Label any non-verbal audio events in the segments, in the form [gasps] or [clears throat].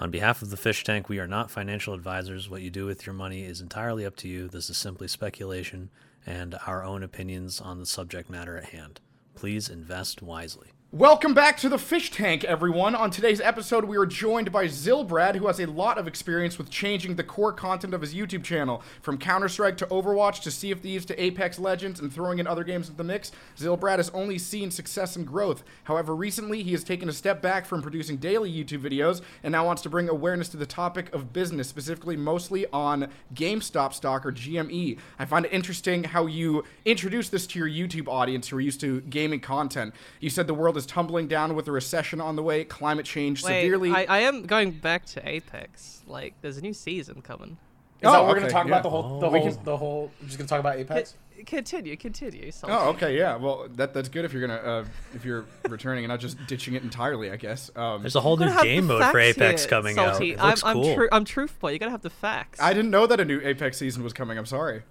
On behalf of the Phish Tank, we are not financial advisors. What you do with your money is entirely up to you. This is simply speculation and our own opinions on the subject matter at hand. Please invest wisely. Welcome back to the Phish Tank, everyone. On today's episode, we are joined by Zylbrad, who has a lot of experience with changing the core content of his YouTube channel. From Counter Strike to Overwatch to Sea of Thieves to Apex Legends and throwing in other games into the mix, Zylbrad has only seen success and growth. However, recently he has taken a step back from producing daily YouTube videos and now wants to bring awareness to the topic of business, specifically mostly on GameStop stock or GME. I find it interesting how you introduce this to your YouTube audience who are used to gaming content. You said the world is tumbling down with a recession on the way, climate change Wait, severely. I, I am going back to Apex. Like, there's a new season coming. Is Oh, that we're okay, gonna talk yeah. about the whole the We whole can- the whole we're just gonna talk about Apex? C- continue, continue. Salty. Oh, okay, yeah. Well, that that's good if you're gonna uh, if you're returning and not just ditching it entirely, I guess. Um, There's a whole new game mode for Apex here, coming Salty. out. It looks I'm, cool. I'm, tru- I'm truthful. You gotta have the facts. I didn't know that a new Apex season was coming. I'm sorry.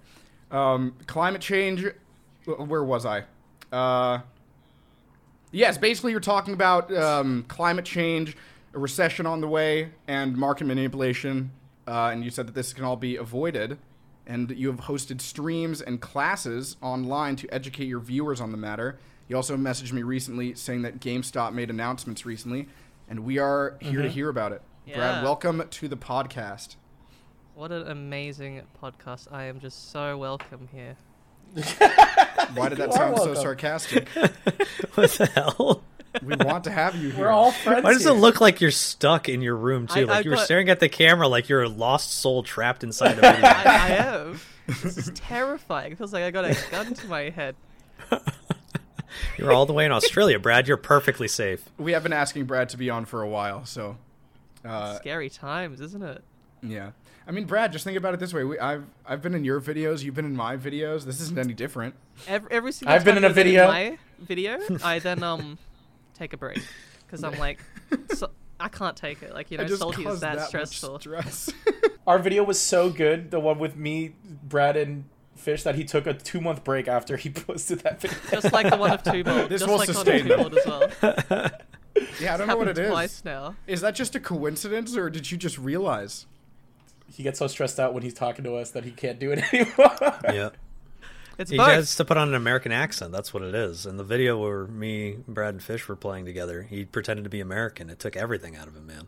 Um, climate change. Where was I? Uh, yes, basically you're talking about um, climate change, a recession on the way, and market manipulation. Uh, and you said that this can all be avoided. And you have hosted streams and classes online to educate your viewers on the matter. You also messaged me recently saying that GameStop made announcements recently, and we are here to hear about it. Brad, welcome to the podcast. What an amazing podcast. I am just so welcome here. Why did that You are sound so sarcastic? [laughs] what the hell? We want to have you here. We're all friends. Why does here. it look like you're stuck in your room too? I- like I've you were got- staring at the camera like you're a lost soul trapped inside a [laughs] video. I, I am. This is terrifying. It feels like I got a gun to my head. [laughs] you're all the way in Australia, Brad. You're perfectly safe. we have been asking Brad to be on for a while, so uh, Scary times, isn't it? yeah. I mean, Brad, just think about it this way: we, I've I've been in your videos, you've been in my videos. This isn't any different. Every, every single I've been in a there's video. my video, I then um [laughs] take a break because I'm like, so, I can't take it. Like you know, just salty is that, much stressful. stress. [laughs] [laughs] Our video was so good, the one with me, Brad, and Fish, that he took a two month break after he posted that video. Just like the one of two bolt. This just will like the one sustain of two them. as well. yeah, I don't know what it Happened is. now. Is that just a coincidence, or did you just realize? He gets so stressed out when he's talking to us that he can't do it [laughs] anymore. Yeah. It's He both. has to put on an American accent. That's what it is. In the video where me, Brad, and Fish were playing together, he pretended to be American. It took everything out of him, man.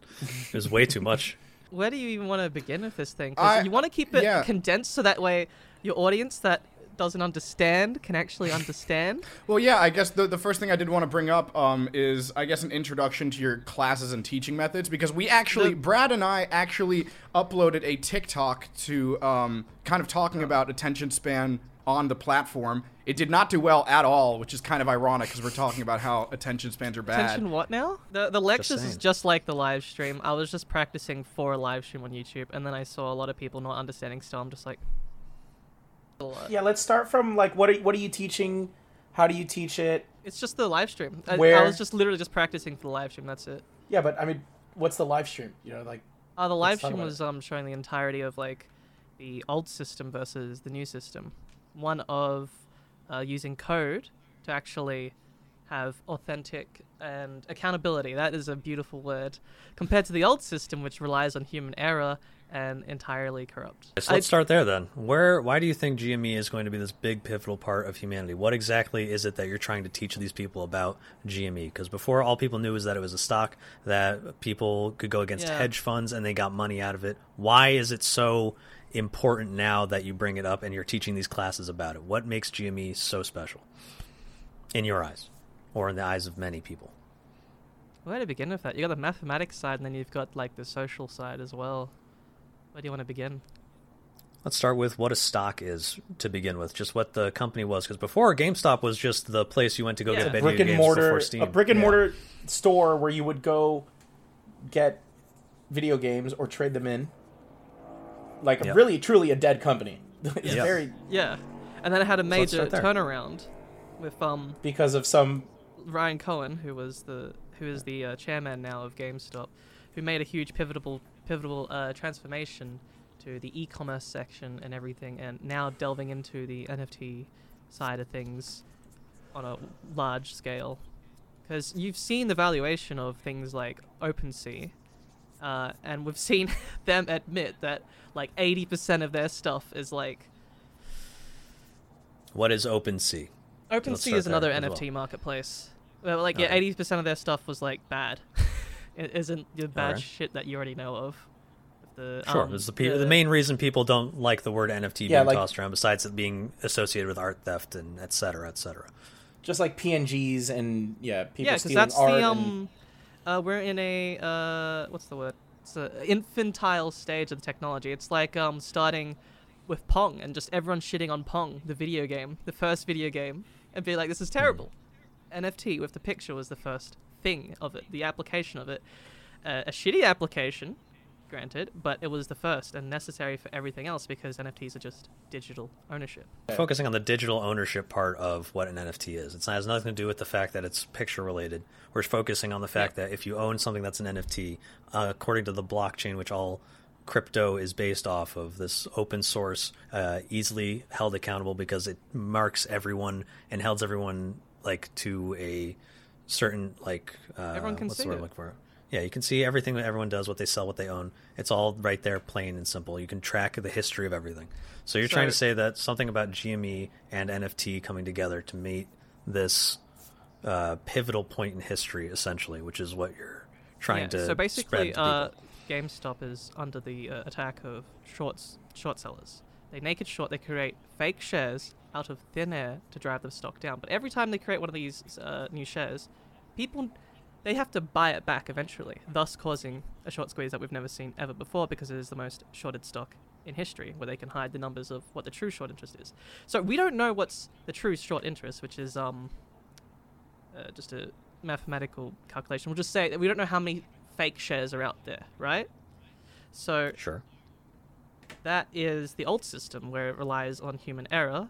It was way too much. [laughs] Where do you even want to begin with this thing? I- you want to keep it yeah. condensed so that way your audience that doesn't understand can actually understand. [laughs] Well, yeah, I guess the, the first thing I did want to bring up um, is, I guess, an introduction to your classes and teaching methods because we actually, The- Brad and I actually uploaded a TikTok to um, kind of talking about attention span on the platform. It did not do well at all, which is kind of ironic because we're talking about how attention spans are bad. Attention, what now? The the lectures is just like the live stream. I was just practicing for a live stream on YouTube, and then I saw a lot of people not understanding. Still, I'm just like, a lot. Yeah, let's start from like what are what are you teaching? How do you teach it? it's just the live stream. I, I was just literally just practicing for the live stream. That's it. Yeah, but I mean, what's the live stream? You know, like Uh, the live stream was um showing the entirety of like the old system versus the new system. One of uh, using code to actually have authentic and accountability. That is a beautiful word compared to the old system, which relies on human error and entirely corrupt. So let's start there then. Where? Why do you think GME is going to be this big pivotal part of humanity? What exactly is it that you're trying to teach these people about GME? Because before, all people knew was that it was a stock that people could go against Yeah. hedge funds and they got money out of it. Why is it so important now that you bring it up and you're teaching these classes about it? What makes GME so special in your eyes, or in the eyes of many people? Where to begin with that? You got the mathematics side, and then you've got like the social side as well. Where do you want to begin? Let's start with what a stock is to begin with, just what the company was. Because before, GameStop was just the place you went to go Yeah. get A video brick and games mortar, before Steam. a brick and Yeah. mortar store where you would go get video games or trade them in. Like Yep. really, truly a dead company. [laughs] it's Yep. very Yeah, and then it had a major start there. turnaround with um because of some Ryan Cohen, who was the who is the uh, chairman now of GameStop, who made a huge pivotal pivotal uh, transformation to the e-commerce section and everything, and now delving into the NFT side of things on a large scale. Because you've seen the valuation of things like OpenSea, uh, and we've [laughs] seen them admit that like 80% of their stuff is like What is OpenSea? OpenSea is another NFT marketplace. Well, like yeah, eighty percent of their stuff was like bad. [laughs] it isn't the bad Alright. shit that you already know of. The, Sure, um, it's the, pe- the main reason people don't like the word NFT Yeah, being like- tossed around, besides it being associated with art theft and et cetera, et cetera. Just like PNGs and yeah, people yeah, because stealing that's art. the and- um, uh, we're in a uh, what's the word? It's a infantile stage of the technology. It's like um starting with Pong and just everyone shitting on Pong, the video game, the first video game, and be like, this is terrible. NFT with the picture was the first thing of it, the application of it. Uh, a shitty application, granted, but it was the first and necessary for everything else because NFTs are just digital ownership. Focusing on the digital ownership part of what an NFT is. It has nothing to do with the fact that it's picture related. We're focusing on the fact that if you own something that's an NFT, uh, according to the blockchain, which all crypto is based off of, this open source, uh, easily held accountable because it marks everyone and holds everyone like to a certain like uh, Everyone can what's see the word it. I'm looking for? Yeah, you can see everything that everyone does, what they sell, what they own. It's all right there, plain and simple. You can track the history of everything. So you're trying to say that something about GME and NFT coming together to meet this uh, pivotal point in history, essentially, which is what you're trying Yeah, to so basically, to uh. GameStop is under the uh, attack of shorts, short sellers. They naked short. They create fake shares out of thin air to drive the stock down. But every time they create one of these uh, new shares, people they have to buy it back eventually, thus causing a short squeeze that we've never seen ever before because it is the most shorted stock in history, where they can hide the numbers of what the true short interest is. So we don't know what's the true short interest, which is um uh, just a mathematical calculation. We'll just say that we don't know how many fake shares are out there, right? So Sure. That is the old system where it relies on human error,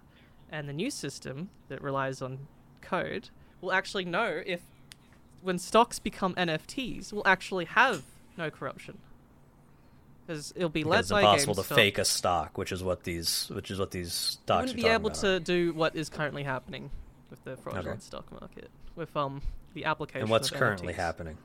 and the new system that relies on code will actually know if when stocks become NFTs, will actually have no corruption. Because it'll be Because led it's by impossible GameStop. to fake a stock, which is what these, which is what these You stocks wouldn't are be able about. to do what is currently happening with the fraudulent Okay. stock market, with um the application. and what's currently NFTs. happening?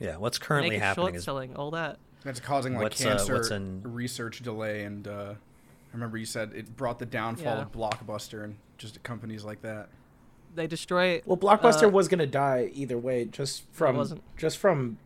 Yeah, what's currently Naked happening short is selling, all that. That's causing like What's, uh, cancer what's in- research delay, and uh, I remember you said it brought the downfall Yeah. of Blockbuster and just companies like that. They destroy. It. Well, Blockbuster uh, was gonna die either way, just from just from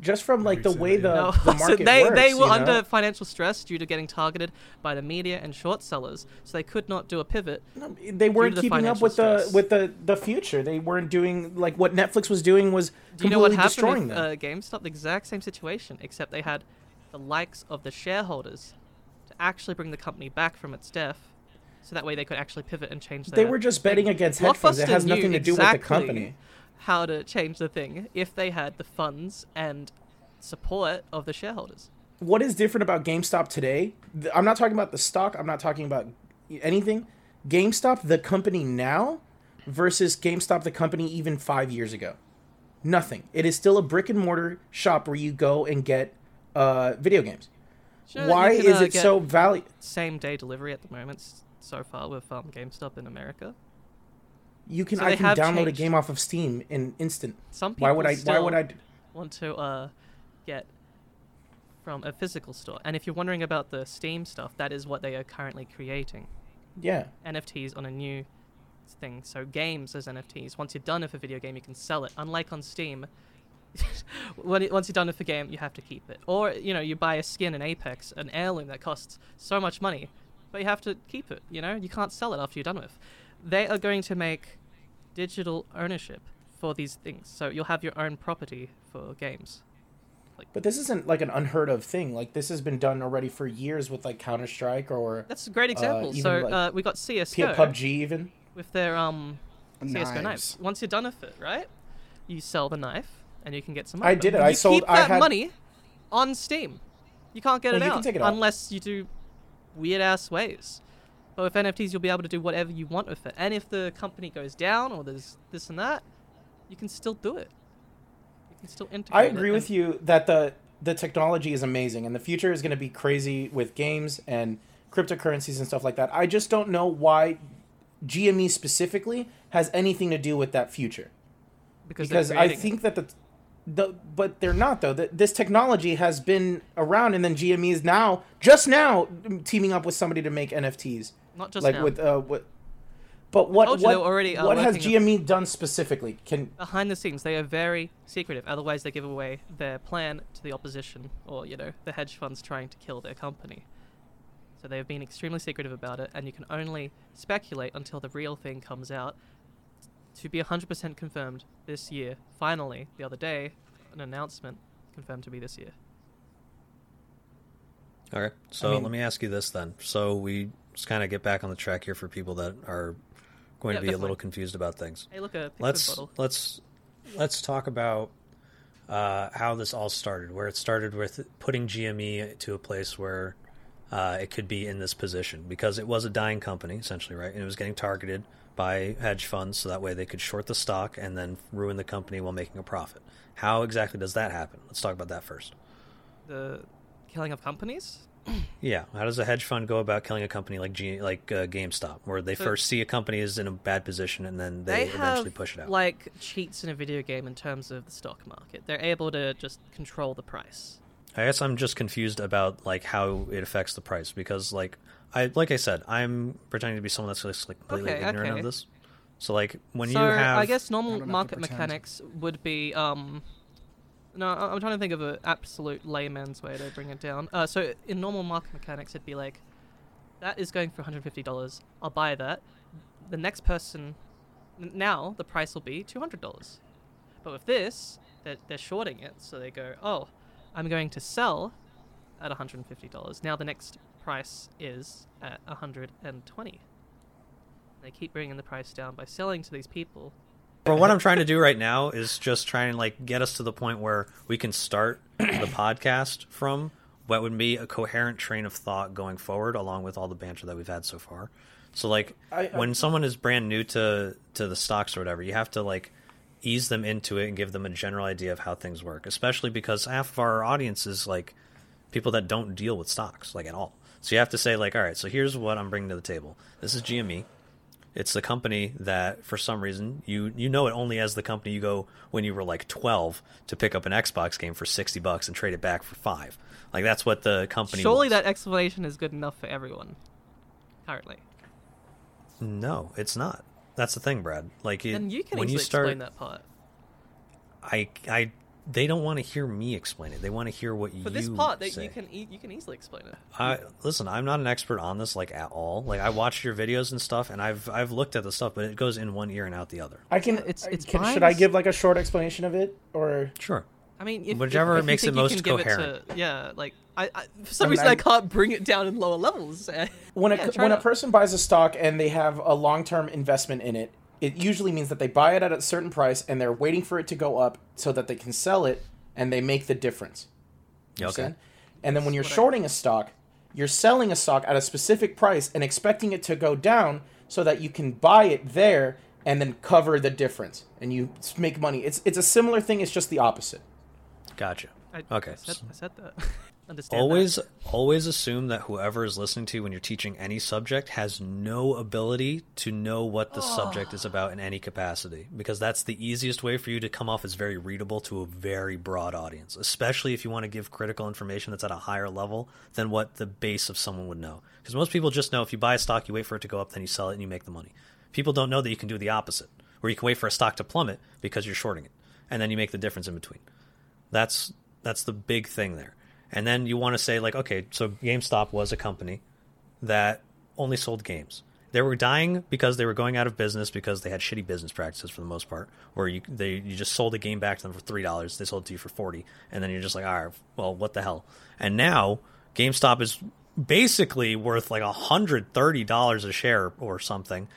just from like the way the. No, the so market they works. they were you know? under financial stress due to getting targeted by the media and short sellers, so they could not do a pivot. No, they weren't the keeping up with the with the the future. They weren't doing like what Netflix was doing was Do you know what completely happened destroying with them. uh, GameStop? The exact same situation, except they had the likes of the shareholders to actually bring the company back from its death, so that way they could actually pivot and change. they were just thing. betting against hedge funds. It has nothing to do exactly with the company. How to change the thing if they had the funds and support of the shareholders. What is different about GameStop today? I'm not talking about the stock. I'm not talking about anything. GameStop, the company now, versus GameStop, the company even five years ago. Nothing. It is still a brick and mortar shop where you go and get uh, video games. Do you know that Why can, is uh, it so valuable? same day delivery at the moment so far with um, GameStop in America? You can so I can download a game off of Steam in instant. Some people Why would I? Why would I? d- want to uh, get from a physical store. And if you're wondering about the Steam stuff, that is what they are currently creating. Yeah. NFTs on a new thing. So games as NFTs. Once you're done with a video game, you can sell it. Unlike on Steam, [laughs] when it, once you're done with a game, you have to keep it. Or you know, you buy a skin in Apex, an heirloom that costs so much money, but you have to keep it. You know, you can't sell it after you're done with. They are going to make digital ownership for these things. So you'll have your own property for games. But this isn't like an unheard of thing. Like this has been done already for years with like Counter Strike or That's a great example. even so like uh, we got P- CS:GO PUBG even. with their um CS:GO Knives. knives. Once you're done with it, right? You sell the knife and you can get some. Money. I did it. I you sold- Keep I that had- money on Steam. You can't get No, it out can take it out. unless you do weird ass ways. But with NFTs, you'll be able to do whatever you want with it. And if the company goes down or there's this and that, you can still do it. You can still integrate. I agree with you that the the technology is amazing and the future is going to be crazy with games and cryptocurrencies and stuff like that. I just don't know why GME specifically has anything to do with that future. because, Because I creating it. think that the the, but they're not though. The, this technology has been around, and then GME is now just now teaming up with somebody to make NFTs, Not just like now. with uh what. But what what, already, uh, what has working on- GME done specifically? Can behind the scenes they are very secretive otherwise they give away their plan to the opposition or you know the hedge funds trying to kill their company so they have been extremely secretive about it and you can only speculate until the real thing comes out to be 100% confirmed this year finally the other day an announcement confirmed to be this year Okay. So mean- let me ask you this then. So we just kind of get back on the track here for people that are going Yeah, to be a little confused about things. hey look Let's let's let's talk about uh, how this all started. Where it started with putting GME to a place where uh, it could be in this position because it was a dying company essentially, right? And it was getting targeted by hedge funds, so that way they could short the stock and then ruin the company while making a profit. How exactly does that happen? Let's talk about that first. the killing of companies Yeah, how does a hedge fund go about killing a company like G- like uh, GameStop, where they So- first see a company is in a bad position and then they, they eventually have push it out? like cheats in a video game in terms of the stock market they're able to just control the price I guess I'm just confused about like how it affects the price because like I like I said, I'm pretending to be someone that's just like completely Okay, ignorant okay. of this. So like when so you have I guess normal don't have to market mechanics would be um. No, I'm trying to think of an absolute layman's way to bring it down. Uh, so in normal market mechanics, it'd be like, that is going for 150 dollars. I'll buy that. The next person, now the price will be 200 dollars. But with this, they're, they're shorting it, so they go, oh, I'm going to sell at 150 dollars. Now the next price is at 120. They keep bringing the price down by selling to these people But what I'm trying to do right now is just trying to like get us to the point where we can start the [clears throat] podcast from what would be a coherent train of thought going forward, along with all the banter that we've had so far. So like I- I- when someone is brand new to to the stocks or whatever, you have to like ease them into it and give them a general idea of how things work. Especially because half of our audience is like people that don't deal with stocks like at all. So you have to say like, all right, so here's what I'm bringing to the table. This is GME. It's the company that, for some reason, you you know it only as the company you go when you were like 12 to pick up an Xbox game for 60 bucks and trade it back for five. Like that's what the company. Surely was. that explanation is good enough for everyone. Currently, No, it's not. That's the thing, Brad. Like it, and you can when you start, explain that part. I I they don't want to hear me explain it. They want to hear what you For this part, that say. you can e- you can easily explain it. I listen. I'm not an expert on this, like at all. Like I watched your videos and stuff, and I've I've looked at the stuff, but it goes in one ear and out the other. I can. It's- it's can, should I give like a short explanation of it or? Sure. I mean, if, Whichever if, if you makes it think you most can give coherent. to, yeah, like I, I for some I mean, reason I, I- can't bring it down in lower levels. [laughs] when a Yeah, try when a person buys a stock and they have a long term investment in it, it usually means that they buy it at a certain price and they're waiting for it to go up so that they can sell it and they make the difference. You okay. understand? And then when you're shorting a stock, you're selling a stock at a specific price and expecting it to go down so that you can buy it there and then cover the difference and you make money. It's it's a similar thing. It's just the opposite. Gotcha. I, Okay. I said, I said that. [laughs] Understand? Always, that. always assume that whoever is listening to you when you're teaching any subject has no ability to know what the subject is about in any capacity, because that's the easiest way for you to come off as very readable to a very broad audience, especially if you want to give critical information that's at a higher level than what the base of someone would know. Because most people just know if you buy a stock, you wait for it to go up, then you sell it and you make the money. People don't know that you can do the opposite, where you can wait for a stock to plummet because you're shorting it, and then you make the difference in between. That's that's the big thing there. And then you want to say like, okay, so GameStop was a company that only sold games. They were dying because they were going out of business because they had shitty business practices for the most part. Where you they you just sold a game back to them for three dollars, they sold it to you for forty, and then you're just like, all right, well, what the hell? And now GameStop is basically worth like hundred thirty dollars a share or something,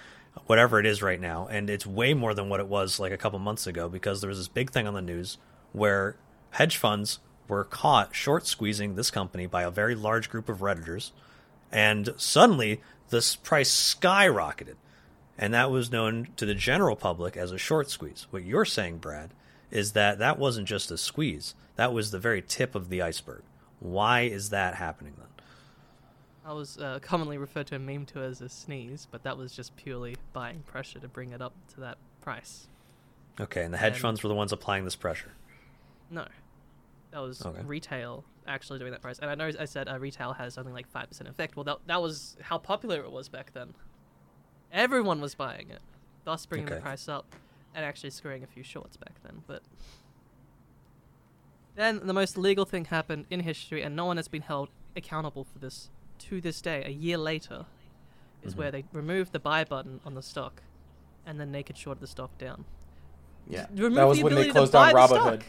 whatever it is right now, and it's way more than what it was like a couple months ago because there was this big thing on the news where hedge funds were caught short squeezing this company by a very large group of redditors, and suddenly this price skyrocketed, and that was known to the general public as a short squeeze. What you're saying, Brad, is that that wasn't just a squeeze; that was the very tip of the iceberg. Why is that happening then? I was uh, commonly referred to a meme to as a sneeze, but that was just purely buying pressure to bring it up to that price. Okay, and the hedge And- funds were the ones applying this pressure. No, that was Okay. retail actually doing that price. And I know I said uh, retail has something like five percent effect. Well, that that was how popular it was back then. Everyone was buying it, thus bringing the price up, and actually screwing a few shorts back then. But then the most legal thing happened in history, and no one has been held accountable for this to this day. A year later, is Mhm. where they removed the buy button on the stock, and then naked shorted the stock down. Yeah, Remove that was the when they closed down Robinhood.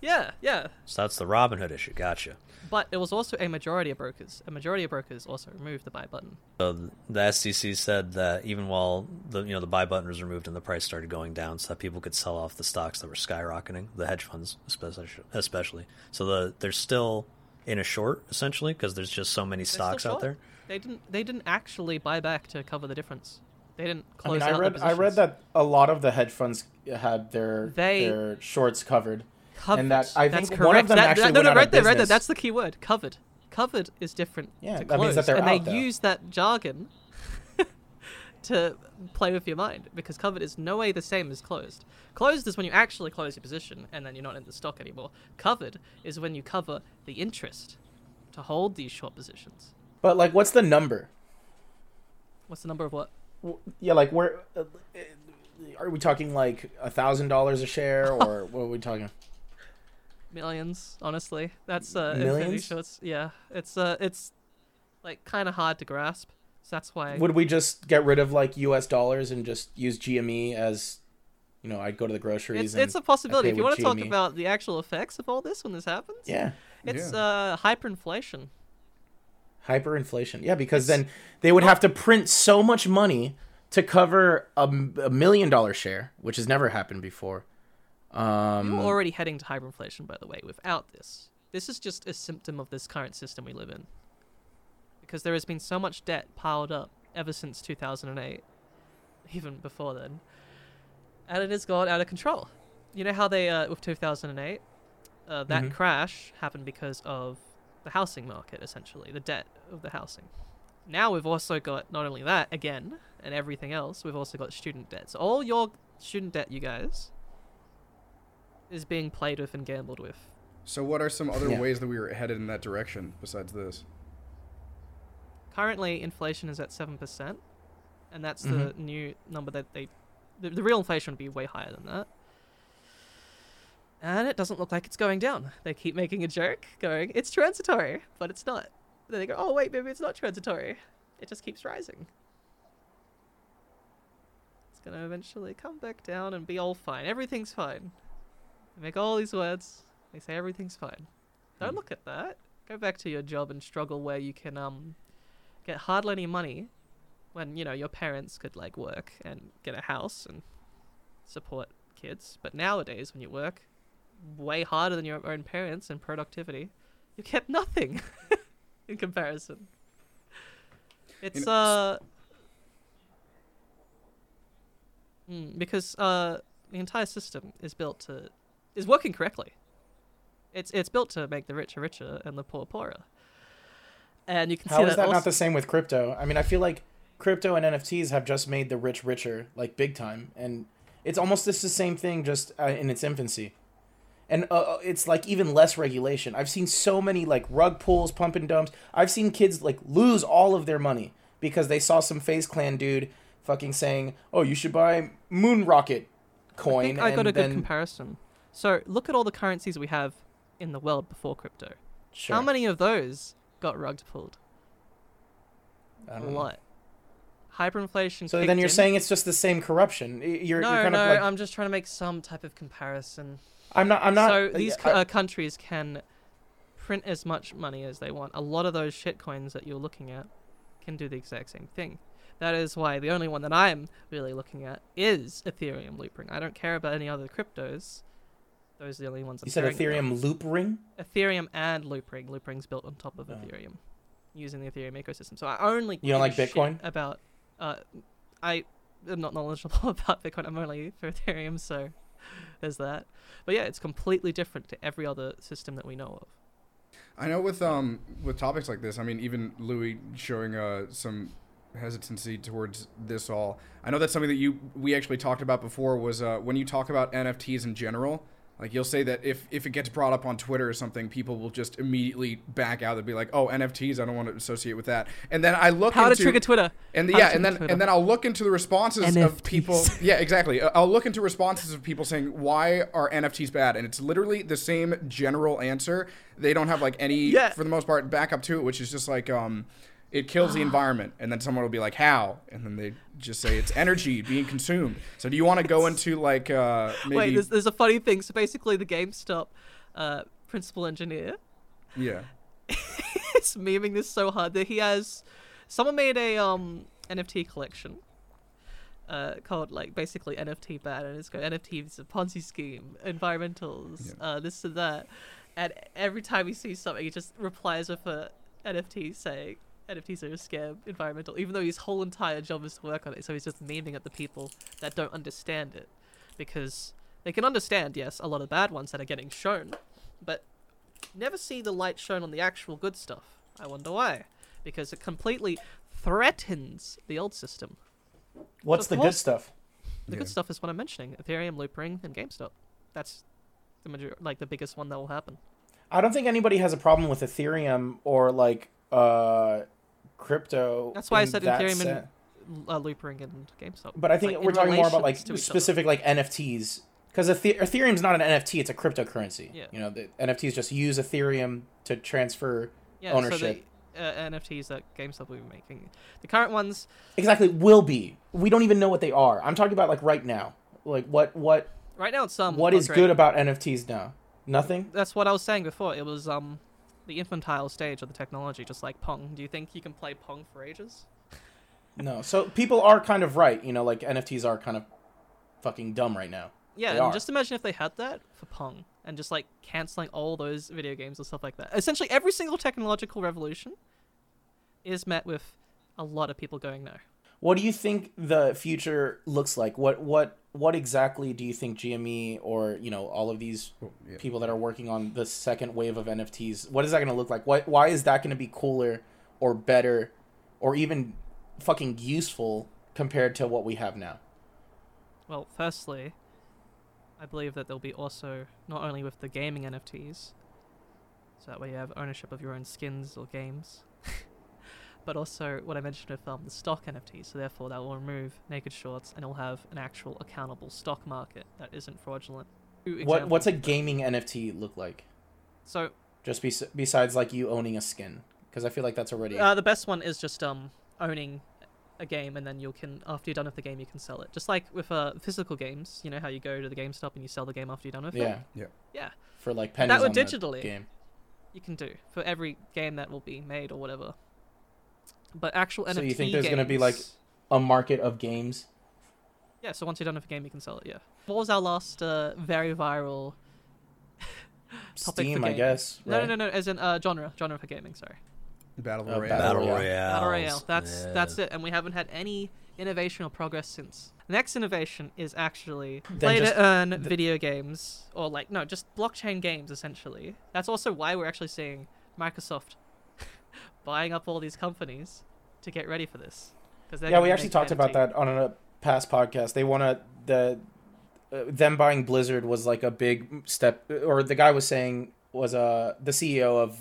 Stock. Yeah, yeah. So that's the Robinhood issue. Gotcha. But it was also a majority of brokers. A majority of brokers also removed the buy button. So the SEC said that even while the you know the buy button was removed and the price started going down, so that people could sell off the stocks that were skyrocketing, the hedge funds especially. especially. So the they're still in a short essentially because there's just so many They're stocks out there. They didn't. They didn't actually buy back to cover the difference. They didn't I close mean, I read the I read that a lot of the hedge funds had their They- their shorts covered. Covered. and that- I That's think one of correct. them That- actually that- no, no, right there, right there. That's the key word. Covered. Covered is different. Yeah, to that means that they're and out, they though. use that jargon [laughs] to play with your mind because covered is no way the same as closed. Closed is when you actually close your position and then you're not in the stock anymore. Covered is when you cover the interest to hold these short positions. But like, what's the number? What's the number of what? W- Yeah, like where uh, are we talking? Like a thousand dollars a share, [laughs] or what are we talking? Millions, honestly. That's uh, Infinity Millions? Shorts. Yeah, it's uh, it's like kind of hard to grasp. So that's why. Would we just get rid of like U.S. dollars and just use GME as, you know, I'd go to the groceries. it's, and it's a possibility. If you want to talk about the actual effects of all this when this happens, yeah, it's Yeah. uh, hyperinflation. hyperinflation. Yeah, because then they would have to print so much money to cover a million dollar share, which has never happened before. Um, were already heading to hyperinflation, by the way, without this. This is just a symptom of this current system we live in. Because there has been so much debt piled up ever since 2008, even before then, and it has gone out of control. You know how they, uh, with 2008, uh, that Mhm. crash happened because of the housing market, essentially, the debt of the housing. Now we've also got not only that, again, and everything else, we've also got student debt. So all your student debt, you guys, is being played with and gambled with. So, what are some other Yeah. ways that we are headed in that direction besides this? Currently, inflation is at 7%, and that's the Mhm. new number that they. The, the real inflation would be way higher than that. And it doesn't look like it's going down. They keep making a joke, going, it's transitory, but it's not. Then they go, oh, wait, maybe it's not transitory. It just keeps rising. It's going to eventually come back down and be all fine. Everything's fine. They make all these words, they say everything's fine. Don't Hmm. look at that. Go back to your job and struggle where you can um get hardly any money when, you know, your parents could like work and get a house and support kids. But nowadays when you work way harder than your own parents in productivity, you get nothing [laughs] in comparison. It's know, uh mm, because uh the entire system is built to is working correctly. It's it's built to make the richer richer and the poor poorer. And you can see How is that, that also, not the same with crypto? I mean, I feel like crypto and NFTs have just made the rich richer, like big time, and it's almost just the same thing, just uh, in its infancy. And uh, uh, it's like even less regulation. I've seen so many like rug pulls, pump and dumps. I've seen kids like lose all of their money because they saw some FaZe Clan dude fucking saying, "Oh, you should buy Moon Rocket coin." I I got a good then- comparison. So look at all the currencies we have in the world before crypto. Sure. How many of those got rugged pulled? A don't know. lot. Hyperinflation. So then you're in. saying it's just the same corruption. You're, no, you're kind no. of like I'm just trying to make some type of comparison. I'm not. I'm not. so uh, these I- uh, countries can print as much money as they want. A lot of those shit coins that you're looking at can do the exact same thing. That is why the only one that I'm really looking at is Ethereum Loopring. I don't care about any other cryptos. Those are the only ones. I'm you said caring about. Ethereum Loopring. Ethereum and Loopring. Loopring's built on top of Oh. Ethereum, using the Ethereum ecosystem. So I only You don't like Bitcoin? about. Uh, I am not knowledgeable [laughs] about Bitcoin. I'm only for Ethereum, so there's that. But yeah, it's completely different to every other system that we know of. I know with um with topics like this, I mean, even Louis showing uh some hesitancy towards this all. I know that's something that you we actually talked about before was uh when you talk about NFTs in general, Like you'll say that if if it gets brought up on Twitter or something, people will just immediately back out. They'll be like, "Oh, NFTs, I don't want to associate with that." And then I look How to trigger Twitter. and the, yeah, and then Twitter. and then I'll look into the responses of people. [laughs] Yeah, exactly. I'll look into responses of people saying why are NFTs bad, and it's literally the same general answer. They don't have like any, Yeah. for the most part, backup to it, which is just like um, it kills the environment, and then someone will be like, how, and then they just say it's energy being consumed. So do you want to go into like uh, maybe Wait, there's, there's a funny thing. So basically, the GameStop uh, principal engineer yeah [laughs] is memeing this so hard that he has someone made a um NFT collection uh called like basically NFT bad and it's got NFTs a Ponzi scheme, environmentals, uh this and that. And every time he sees something he just replies with a NFT saying NFTs are a scam, environmental, even though his whole entire job is to work on it. So he's just memeing at the people that don't understand it. Because they can understand, yes, a lot of bad ones that are getting shown, but never see the light shown on the actual good stuff. I wonder why. Because it completely threatens the old system. What's Of the good stuff? The Yeah. good stuff is what I'm mentioning: Ethereum, Loopring, and GameStop. That's the major, like the biggest one that will happen. I don't think anybody has a problem with Ethereum or like uh crypto. That's why I said Ethereum sen- and uh, Loopring and GameStop. But I think like, we're talking more about like specific like NFTs because Ethe- Ethereum's not an NFT; it's a cryptocurrency. Yeah. You know, the NFTs just use Ethereum to transfer yeah, ownership. So the uh, NFTs that GameStop will be making, the current ones, exactly will be. We don't even know what they are. I'm talking about like right now. Like what what right now it's um. what is great. good about NFTs now? Nothing. That's what I was saying before. It was um, the infantile stage of the technology, just like Pong. Do you think you can play Pong for ages? No. So people are kind of right. You know, like NFTs are kind of fucking dumb right now. Yeah, They and are. just imagine if they had that for Pong and just like canceling all those video games and stuff like that. Essentially, every single technological revolution is met with a lot of people going no. What do you think the future looks like? What what what exactly do you think GME or you know all of these Oh, yeah. people that are working on the second wave of NFTs? What is that going to look like? Why why is that going to be cooler or better or even fucking useful compared to what we have now? Well, firstly, I believe that there'll be also not only with the gaming NFTs, so that way you have ownership of your own skins or games, but also what I mentioned with um, the stock NFTs. So therefore, that will remove naked shorts and it'll have an actual accountable stock market that isn't fraudulent. Two What what's a gaming NFT look like? so Just bes- besides like you owning a skin, because I feel like that's already uh, the best one is just um owning a game and then you can after you're done with the game you can sell it. Just like with uh, physical games, you know how you go to the GameStop and you sell the game after you're done with it. yeah Yeah. for like pennies that would on the digitally. game. you can do for every game that will be made or whatever. But actual NFT. So NFT you think there's gonna be, like- A market of games. yeah? So once you're done with a game, you can sell it. Yeah. What was our last uh, very viral? [laughs] Topic for Steam, I gaming. guess. No, right? no, no, no. As in uh, genre, genre for gaming. Sorry, Battle Uh, Royale. Battle Battle Royale. Royale. Battle Royale. That's that's it, and we haven't had any innovation or progress since. The next innovation is actually play just to earn the- video games, or like no, just blockchain games essentially. That's also why we're actually seeing Microsoft buying up all these companies to get ready for this. Because Yeah, we actually talked about that on a past podcast. They want to the uh, them buying Blizzard was like a big step, or the guy was saying was uh the CEO of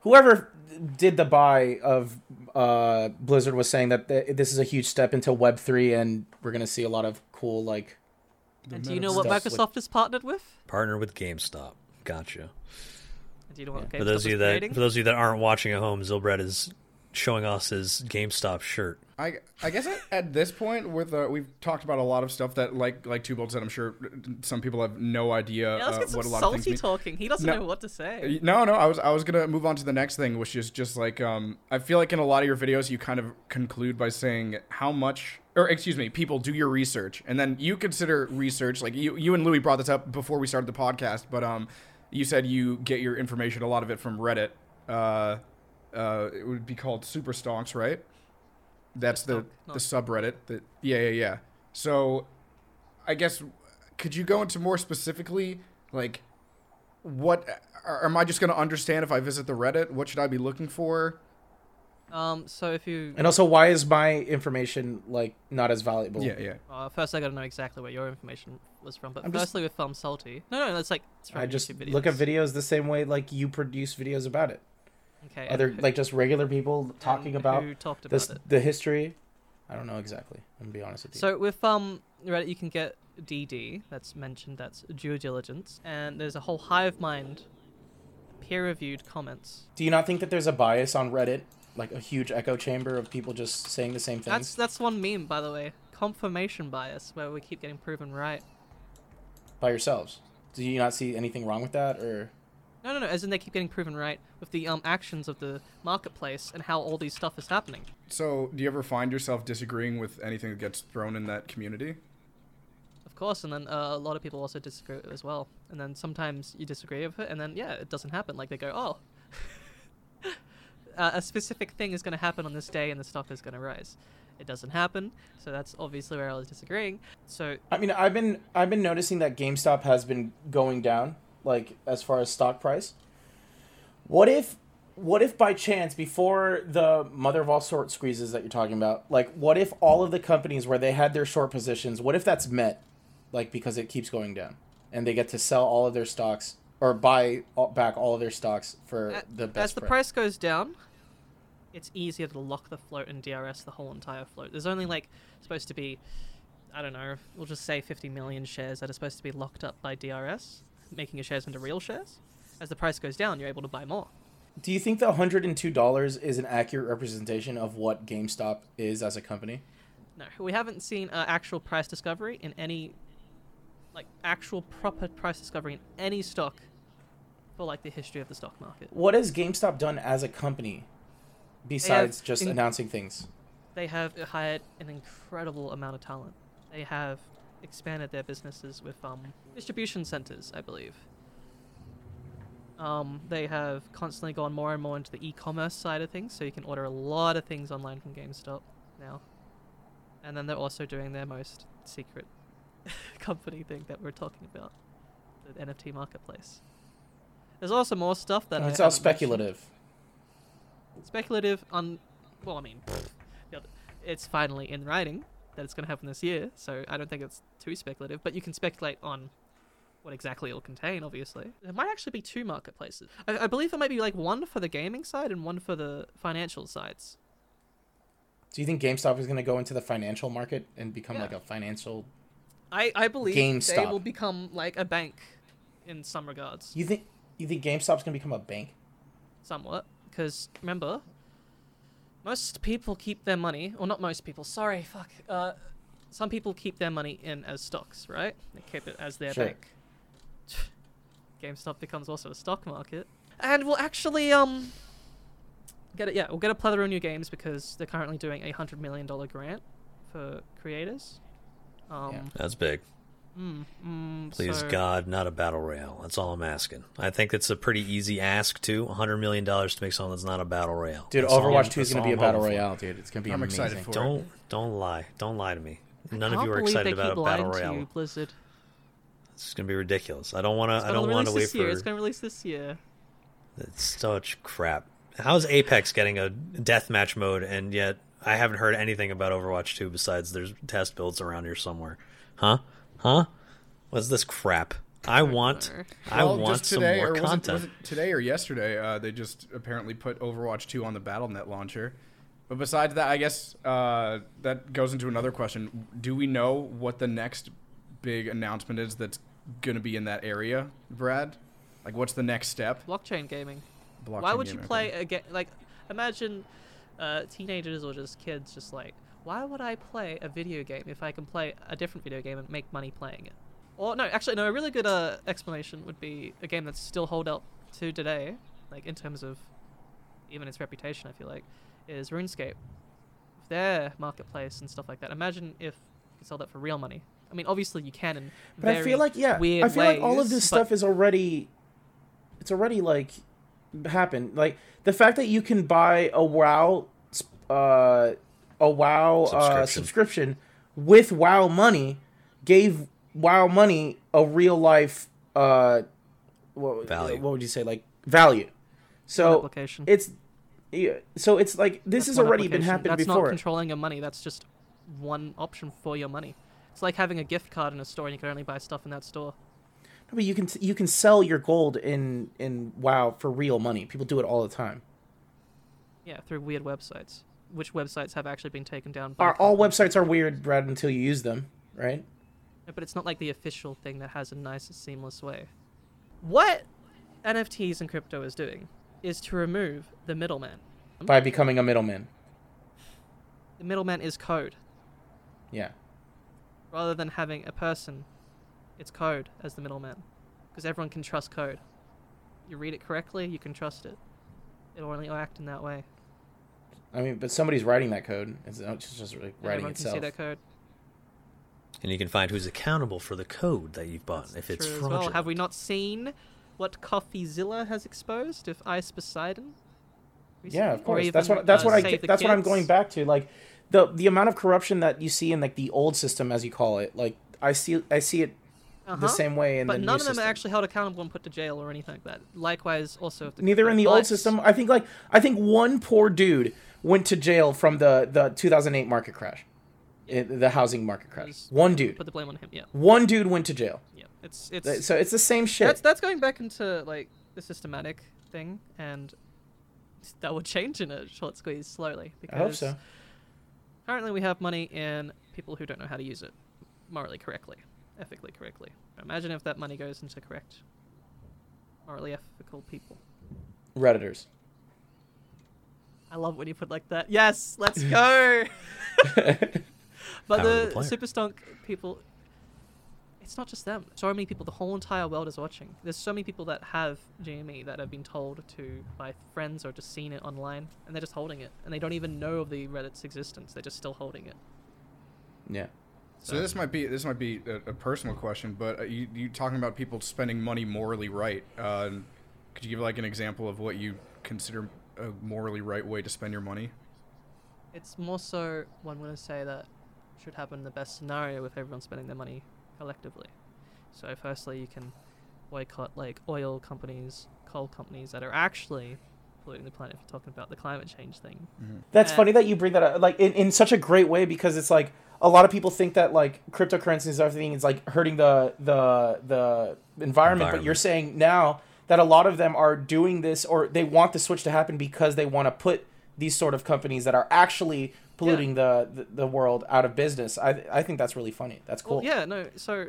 whoever did the buy of uh Blizzard was saying that th- this is a huge step into Web three, and we're gonna see a lot of cool like And do you know what stuff with- Microsoft is partnered with? Partner with GameStop. Gotcha. And do you know what Yeah. For those of you that creating? for those of you that aren't watching at home, Zylbrad is showing us his GameStop shirt. I, I guess at, at this point, with uh, we've talked about a lot of stuff that, like like Two Bolt said, I'm sure some people have no idea yeah, let's uh, get some what a lot of things salty mean. talking. He doesn't No. know what to say. No, no, I was I was gonna move on to the next thing, which is just like um, I feel like in a lot of your videos you kind of conclude by saying how much, or excuse me, people do your research, and then you consider research like you you and Louis brought this up before we started the podcast, but um, you said you get your information a lot of it from Reddit. Uh, uh, it would be called Super Stonks, right? That's the the subreddit. That yeah yeah yeah. So, I guess could you go into more specifically like what are, am I just going to understand if I visit the Reddit? What should I be looking for? Um, so if you and also why is my information like not as valuable? Yeah, yeah. uh, first, I got to know exactly where your information was from. But I'm just- with Film Salty. No, no, that's like it's from I just YouTube videos. look at videos the same way like you produce videos about it. Okay. Other who- like just regular people talking about about this it. the history. I don't know exactly. I'm gonna be honest with you. So with um Reddit, you can get DD. That's mentioned. That's due diligence, and there's a whole hive mind, peer-reviewed comments. Do you not think that there's a bias on Reddit, like a huge echo chamber of people just saying the same thing? That's that's one meme, by the way. Confirmation bias, where we keep getting proven right. By yourselves? Do you not see anything wrong with that, or No, no, no. As in, they keep getting proven right with the um actions of the marketplace and how all these stuff is happening. So, do you ever find yourself disagreeing with anything that gets thrown in that community? Of course, and then uh, a lot of people also disagree with it as well. And then sometimes you disagree with it, and then yeah, it doesn't happen. Like they go, oh, [laughs] uh, a specific thing is going to happen on this day, and the stuff is going to rise. It doesn't happen, so that's obviously where I was disagreeing. So I mean, I've been I've been noticing that GameStop has been going down, like as far as stock price. What if, what if by chance before the mother of all short squeezes that you're talking about, like what if all of the companies where they had their short positions, what if that's met, like because it keeps going down, and they get to sell all of their stocks or buy all, back all of their stocks for the best as the price goes down, it's easier to lock the float in DRS the whole entire float. There's only like supposed to be, I don't know, we'll just say 50 million shares that are supposed to be locked up by DRS, making your shares into real shares. As the price goes down, you're able to buy more. Do you think and two dollars is an accurate representation of what GameStop is as a company? No, we haven't seen uh, actual price discovery in any, like actual proper price discovery in any stock, for like the history of the stock market. What has GameStop done as a company besides just in- announcing things? They have hired an incredible amount of talent. They have expanded their businesses with um, distribution centers, I believe. Um, they have constantly gone more and more into the e-commerce side of things, so you can order a lot of things online from GameStop now. And then they're also doing their most secret [laughs] company thing that we're talking about, the NFT marketplace. There's also more stuff that it's all haven't mentioned speculative. on well i mean pfft, the other- it's finally in writing that it's going to happen this year so i don't think it's too speculative but you can speculate on what exactly it'll contain obviously there might actually be two marketplaces i, I believe there might be like one for the gaming side and one for the financial sides Do you think GameStop is going to go into the financial market and become Yeah. like a financial? i i believe they GameStop. will become like a bank in some regards You think you think GameStop's going to become a bank? somewhat because remember most people keep their money or not most people sorry fuck uh some people keep their money in as stocks right they keep it as their Sure. bank [laughs] gamestop becomes also a stock market and we'll actually um get it yeah we'll get a plethora of new games because they're currently doing a hundred million dollar grant for creators um Yeah. That's big. Mm, mm, Please so- God, not a battle royale. That's all I'm asking. I think it's a pretty easy ask too. $100 million to make something that's not a battle royale. Dude, That's Overwatch 2 is going to be a I'm battle royale, dude. It's going to be I'm amazing. excited for. Don't don't lie. Don't lie to me. None of you are excited about a battle royale. you, Blizzard. It's gonna be ridiculous. I don't want to. I don't want to release wait this for. year. It's gonna release this year. It's such crap. How's Apex getting a deathmatch mode and yet I haven't heard anything about Overwatch 2 besides there's test builds around here somewhere? Huh? Huh? What's this crap? I want know. I Well, want just some today, more or was it- content. was it today or yesterday, uh, they just apparently put Overwatch 2 on the BattleNet launcher. But besides that, I guess uh, that goes into another question. Do we know what the next big announcement is that's going to be in that area, Brad? Like, what's the next step? Blockchain gaming. Blockchain why would you play okay. a game like? Imagine uh, teenagers or just kids just like, why would I play a video game if I can play a different video game and make money playing it? Or no, actually, no. A really good uh, explanation would be a game that's still hold up to today, like in terms of even its reputation. I feel like is RuneScape. Their marketplace and stuff like that. Imagine if you could sell that for real money. I mean, obviously you can in But I feel like yeah, I feel like all of this but- stuff is already it's already like happened. Like the fact that you can buy a WoW uh a WoW uh, Subscription. subscription with WoW money gave WoW money a real life uh what, Value. what would you say like value. So it's yeah, so it's like this That's has already been application. happened That's before. not controlling your money. That's just one option for your money. It's like having a gift card in a store and you can only buy stuff in that store. No, but you can you can sell your gold in in WoW for real money. People do it all the time. Yeah, through weird websites. Which websites have actually been taken down Are, all websites are weird, Brad, until you use them, right? But it's not like the official thing that has a nice, seamless way. What NFTs and crypto is doing is to remove the middleman. By becoming a middleman. The middleman is code. Yeah. Rather than having a person, it's code as the middleman. Because everyone can trust code. You read it correctly, you can trust it. It'll only act in that way. I mean, but somebody's writing that code. It's not just, just like writing everyone itself. can see that code. And you can find who's accountable for the code that you've bought if it's True as fraudulent. well. Have we not seen what CoffeeZilla has exposed If Ice Poseidon? Yeah, of recently? Or course. That's what that's uh, what I Save get- the that's what I'm going back to. Like the the amount of corruption that you see in like the old system, as you call it. Like I see I see it Uh-huh. the same way in but the new none of them system. are actually held accountable and put to jail or anything like that. Likewise, also if the Neither in the old system. I think like I think one poor dude went to jail from the the 2008 market crash, It- the housing market crash. One dude. Put the blame on him. Yeah, One dude went to jail. yeah. It's it's So it's the same shit. that's that's going back into like the systematic thing, and that would change in a short squeeze slowly. I Because hope so. Currently, we have money in people who don't know how to use it morally correctly, ethically correctly. Imagine if that money goes into correct, morally ethical people. Redditors. I love when you put it like that. Yes, let's go. [laughs] but Power the, the super stonk people, it's not just them. So many people, the whole entire world is watching. There's so many people that have GME that have been told to by friends or just seen it online, and they're just holding it, and they don't even know of the Reddit's existence. They're just still holding it. Yeah. So this might be this might be a, a personal question, but uh, you you talking about people spending money morally right? Uh, could you give like an example of what you consider a morally right way to spend your money? It's more so one would say that should happen in the best scenario with everyone spending their money collectively. So firstly, you can boycott like oil companies, coal companies that are actually polluting the planet. If you're talking about the climate change thing, That's Uh, funny that you bring that up, like in, in such a great way because it's like a lot of people think that like cryptocurrencies and everything is like hurting the the the environment, but you're saying now that a lot of them are doing this or they want the switch to happen because they want to put these sort of companies that are actually polluting the, the the world out of business. I I think that's really funny. That's cool. Well, yeah, no. So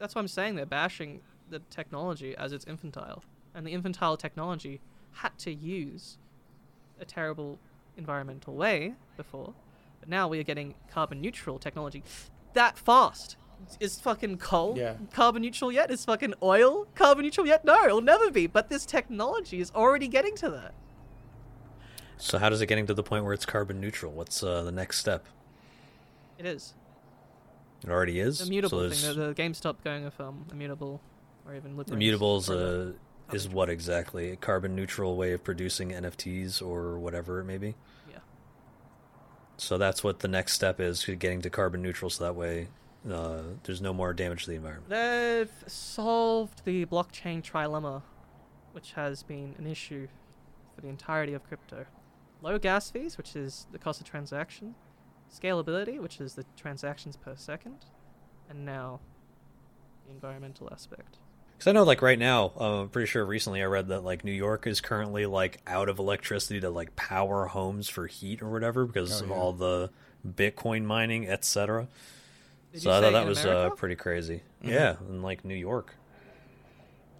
that's what I'm saying. They're bashing the technology as it's infantile, and the infantile technology had to use a terrible environmental way before, but now we are getting carbon neutral technology that fast. Is fucking coal Yeah. carbon neutral yet? Is fucking oil carbon neutral yet? No, it'll never be. But this technology is already getting to that. So how does it getting to the point where it's carbon neutral? What's uh, the next step? It is. It already is. The immutable so thing, the, the GameStop going with um, immutable, or even Libra. Immutables uh, is what exactly? A carbon neutral way of producing NFTs or whatever it may be. So that's what the next step is, getting to carbon neutral, so that way uh, there's no more damage to the environment. They've solved the blockchain trilemma, which has been an issue for the entirety of crypto. Low gas fees, which is the cost of transaction, scalability, which is the transactions per second, and now the environmental aspect. Because I know, like right now, uh, I'm pretty sure recently I read that like New York is currently like out of electricity to like power homes for heat or whatever because Oh, of yeah. all the Bitcoin mining, etc. So I thought that was uh, pretty crazy. Mhm. Yeah, in like New York.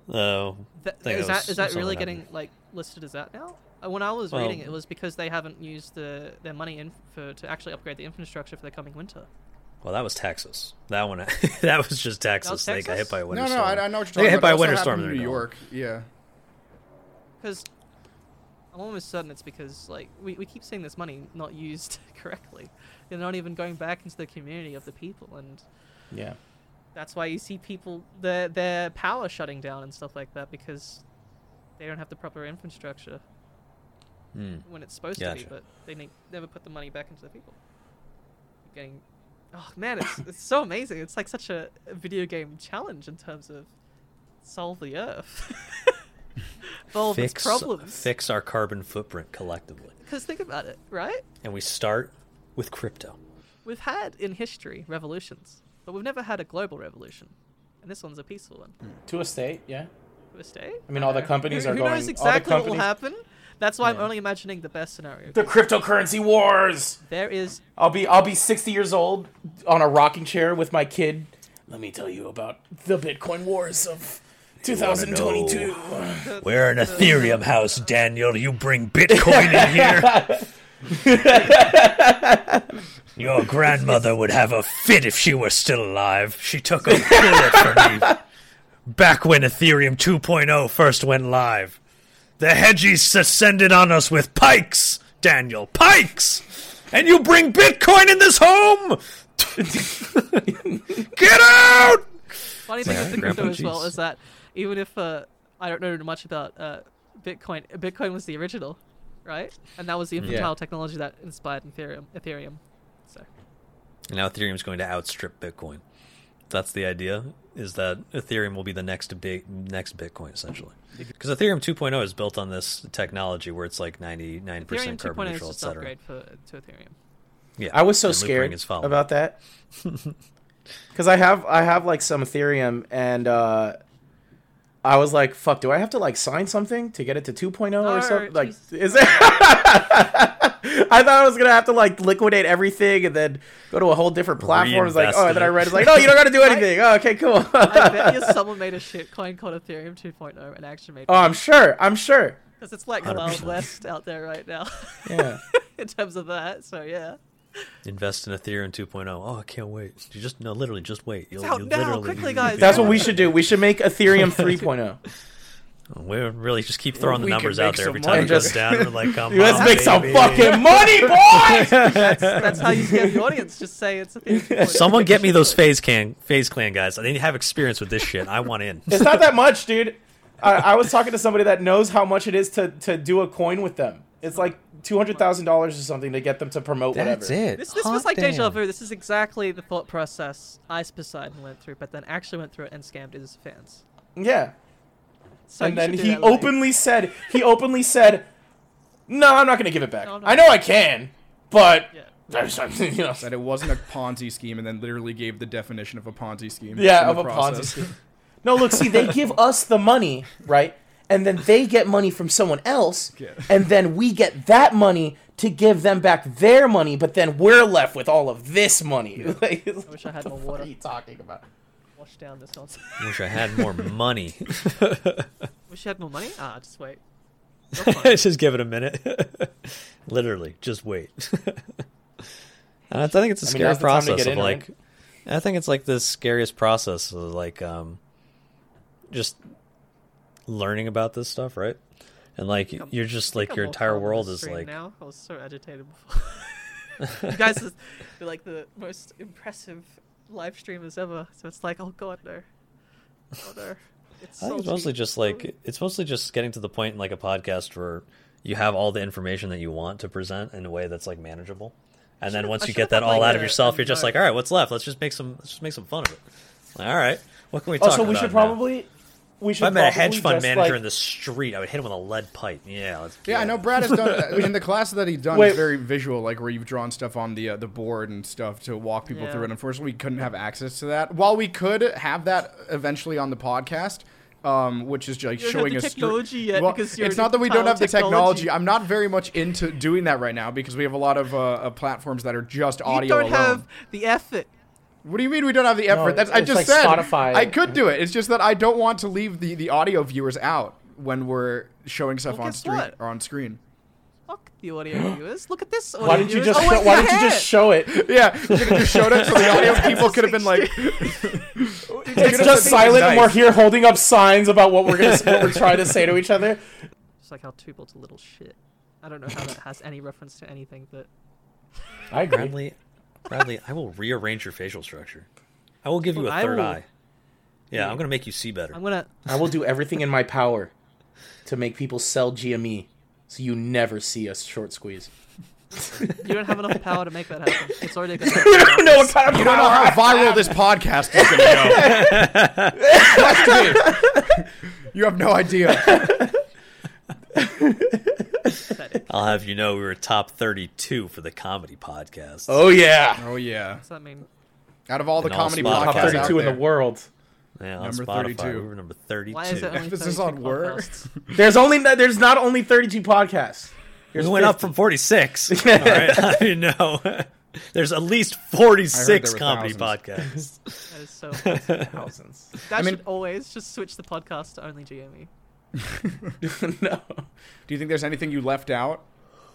Oh, Th- is that is that really happened. getting like listed as that now? Uh, when I was Well- reading it, it was because they haven't used the their money in for to actually upgrade the infrastructure for the coming winter. Well, that was Texas. That one, [laughs] that was just Texas. was They got hit Texas? by a winter no, no, storm. I, I know what you're talking They talking got hit about. by a winter storm. in New gone. York. Yeah. Because I'm almost certain it's because like we, we keep seeing this money not used [laughs] correctly. They're not even going back into the community of the people, and Yeah. that's why you see people their their power shutting down and stuff like that because they don't have the proper infrastructure Hmm. when it's supposed to be, but they ne- never put the money back into the people. You're getting, oh man, it's it's so amazing. It's like such a, a video game challenge in terms of solve the earth, [laughs] solve its Fix, problems. fix our carbon footprint collectively, Because think about it, right? and we start with crypto. We've had in history revolutions, but we've never had a global revolution, and this one's a peaceful one. Hmm. To a state, yeah. To a state. I mean, all the companies who, are who going. knows all the exactly what will happen? That's why I'm only imagining the best scenario. The cryptocurrency wars. There is I'll be I'll be 60 years old on a rocking chair with my kid. Let me tell you about the Bitcoin wars of 2022. We're an Ethereum house, Daniel. You bring Bitcoin in here. [laughs] Your grandmother would have a fit if she were still alive. She took a bullet for me [laughs] back when Ethereum 2.0 first went live. The hedgies descended on us with pikes, Daniel. Pikes! And you bring Bitcoin in this home? [laughs] Get out! funny thing with the Grandpa crypto as well cheese. is that even if uh, I don't know much about uh, Bitcoin, Bitcoin was the original, right? And that was the infantile technology that inspired Ethereum. Ethereum. So Now Ethereum's going to outstrip Bitcoin. That's the idea. Is that Ethereum will be the next big next Bitcoin essentially? Because Ethereum 2.0 is built on this technology where it's like 99% Ethereum carbon 2.0 neutral, etc. upgrade for to Ethereum. Yeah, I was so scared Ring is following. about that [laughs] because I have I have like some Ethereum and uh, I was like, fuck, do I have to like sign something to get it to 2.0 No, or something? Like, jeez. is it? [laughs] I thought I was gonna have to like liquidate everything and then go to a whole different platform. It's like, oh, and then I read it's like, no, you don't got to do [laughs] anything. oh, okay, cool. I bet you [laughs] someone made a shit coin called Ethereum 2.0 and actually made oh, I'm sure. I'm sure. because it's like the Wild 100%. West out there right now Yeah. in terms of that. So yeah, Invest in Ethereum 2.0. Oh, I can't wait. You just no, literally, just wait. You'll, out you'll now, literally quickly, guys. That's what we should do. We should make Ethereum [laughs] oh. 3.0. We're really just keep throwing the We numbers out there every time it goes Just- down. We're like, come [laughs] Let's on, make some fucking money, [laughs] boys. that's how you scare the audience. Just say it's Ethereum 2.0. Someone get me those FaZe Can FaZe Clan guys. They have experience with this shit. I want in. It's not that much, dude. I, I was talking to somebody that knows how much it is to, to do a coin with them. It's like two hundred thousand dollars or something to get them to promote whatever. it. This, this was like deja vu. This is exactly the thought process Ice Poseidon went through, but then actually went through it and scammed his fans. Yeah, So and then he that, like- openly said he openly said, "No, I'm not gonna give it back. No, no. I know I can, but Yeah. you know, That it wasn't a Ponzi scheme, and then literally gave the definition of a Ponzi scheme. yeah, of the a Ponzi scheme." No, look, see, they give us the money, right? And then they get money from someone else, Yeah. and then we get that money to give them back their money, but then we're left with all of this money. [laughs] Like, I wish I had more water. What water. are you talking about? Wash down this nonsense. Wish I had more money. [laughs] Wish you had more money? Ah, just wait. You're [laughs] just give it a minute. Literally, just wait. And I think it's a I scary now's the time to process of in, like. right? I think it's like the scariest process of like um, just learning about this stuff, right? And like I'm- you're just like your entire world is like Now I was so agitated before. [laughs] you guys [laughs] are are like the most impressive live streamers ever. So it's like, oh god, no, oh no. It's I think it's mostly just like it's mostly just getting to the point in like a podcast where you have all the information that you want to present in a way that's like manageable. And then once I you get that all like, out of yourself, you're just like, all right, what's left? Let's just make some let's just make some fun of it. Like, all right, what can we oh, talk Also, about? we should now? probably we If should. I met a hedge fund manager like- in the street, I would hit him with a lead pipe. Yeah, let's Yeah, I know. Brad has done [laughs] in the class that he's done. Wait. It's very visual, like where you've drawn stuff on the uh, the board and stuff to walk people Yeah. through it. Unfortunately, we couldn't have access to that. While we could have that eventually on the podcast, um, which is like You showing us technology yet well, because you're it's not that we don't have the technology. technology. I'm not very much into doing that right now because we have a lot of uh, uh, platforms that are just You audio don't alone. have the effort. What do you mean we don't have the effort? That's I just like said. Spotify. I could do it. It's just that I don't want to leave the, the audio viewers out when we're showing stuff Well, on guess stream what? or on screen. Fuck the audio [gasps] viewers. Look at this. Audio Why didn't you viewers. just Oh, show, Why didn't you just show it? [laughs] Yeah, you could have just showed it so the audio [laughs] people could have been like, It's just [laughs] silent, and we're here holding up signs about what we're gonna what we're trying to say to each other. It's like how Tubalt's a little shit. I don't know how that has any reference to anything, but I agree. Bradley, Bradley, I will rearrange your facial structure. I will give you a third will- eye. Yeah, I'm gonna make you see better. I'm gonna. I will do everything in my power to make people sell GME, so you never see us short squeeze. You don't have enough power to make that happen. It's already gonna. [laughs] I don't know what kind of you don't know how viral this podcast is gonna go. [laughs] Trust me. You have no idea. [laughs] Pathetic. I'll have you know we were top 32 for the comedy podcast. Oh yeah, Oh yeah. What's that mean? Out of all the And all comedy Spotify. Top podcasts out 32 in the there. world. Yeah, on Number Spotify, 32. we were number 32. Why is it only Emphasis 32 on word. podcasts? [laughs] There's only there's not only 32 podcasts. we There's went up from 46. [laughs] All right, [laughs] I know. There's at least 46 were comedy thousands. podcasts. That is so. thousands. That I mean- should always just switch the podcast to only GME. [laughs] no. Do you think there's anything you left out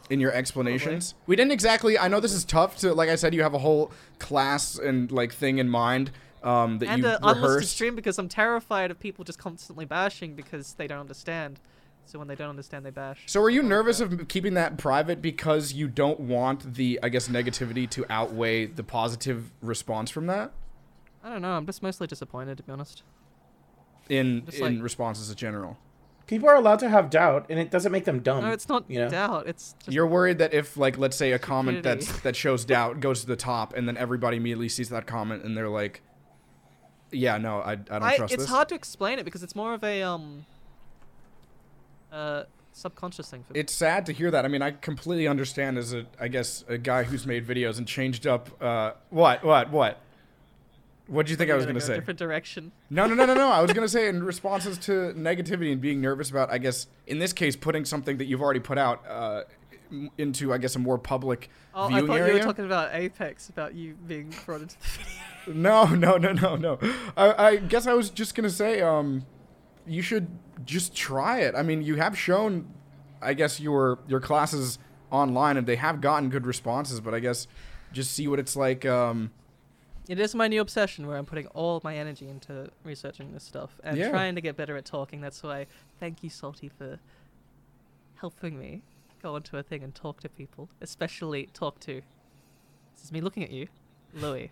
in your explanations? We didn't exactly. I know this is tough to. Like I said, you have a whole class and like thing in mind um, that And you an unlisted rehearsed. stream because I'm terrified of people just constantly bashing because they don't understand. So when they don't understand, they bash. So are you nervous of keeping that private because you don't want the, I guess, negativity to outweigh the positive response from that I don't know. I'm just mostly disappointed, to be honest. in in like- responses in general? People are allowed to have doubt, and it doesn't make them dumb. No, it's not you know? doubt. It's just You're worried that if, like, let's say a comment Stupidity. that's that shows [laughs] doubt goes to the top, and then everybody immediately sees that comment and they're like, "Yeah, no, I, I don't I, trust it's this." hard to explain it because it's more of a um uh subconscious thing for me. it's sad to hear that. I mean, I completely understand as a, I guess, a guy who's made videos and changed up. Uh, what, what, what? What do you think I was You're gonna go say? A different direction. No, no, no, no, no. I was [laughs] gonna say in responses to negativity and being nervous about, I guess, in this case, putting something that you've already put out uh, into, I guess, a more public Oh, I thought area. you were talking about Apex, about you being brought into the video. [laughs] No, no, no, no, no. I, I guess I was just gonna say, um, you should just try it. I mean, you have shown, I guess, your your classes online, and they have gotten good responses. But I guess just see what it's like. Um, It is my new obsession where I'm putting all my energy into researching this stuff and Yeah. trying to get better at talking. That's why thank you, Salty, for helping me go onto a thing and talk to people, especially talk to. This is me looking at you, Louis.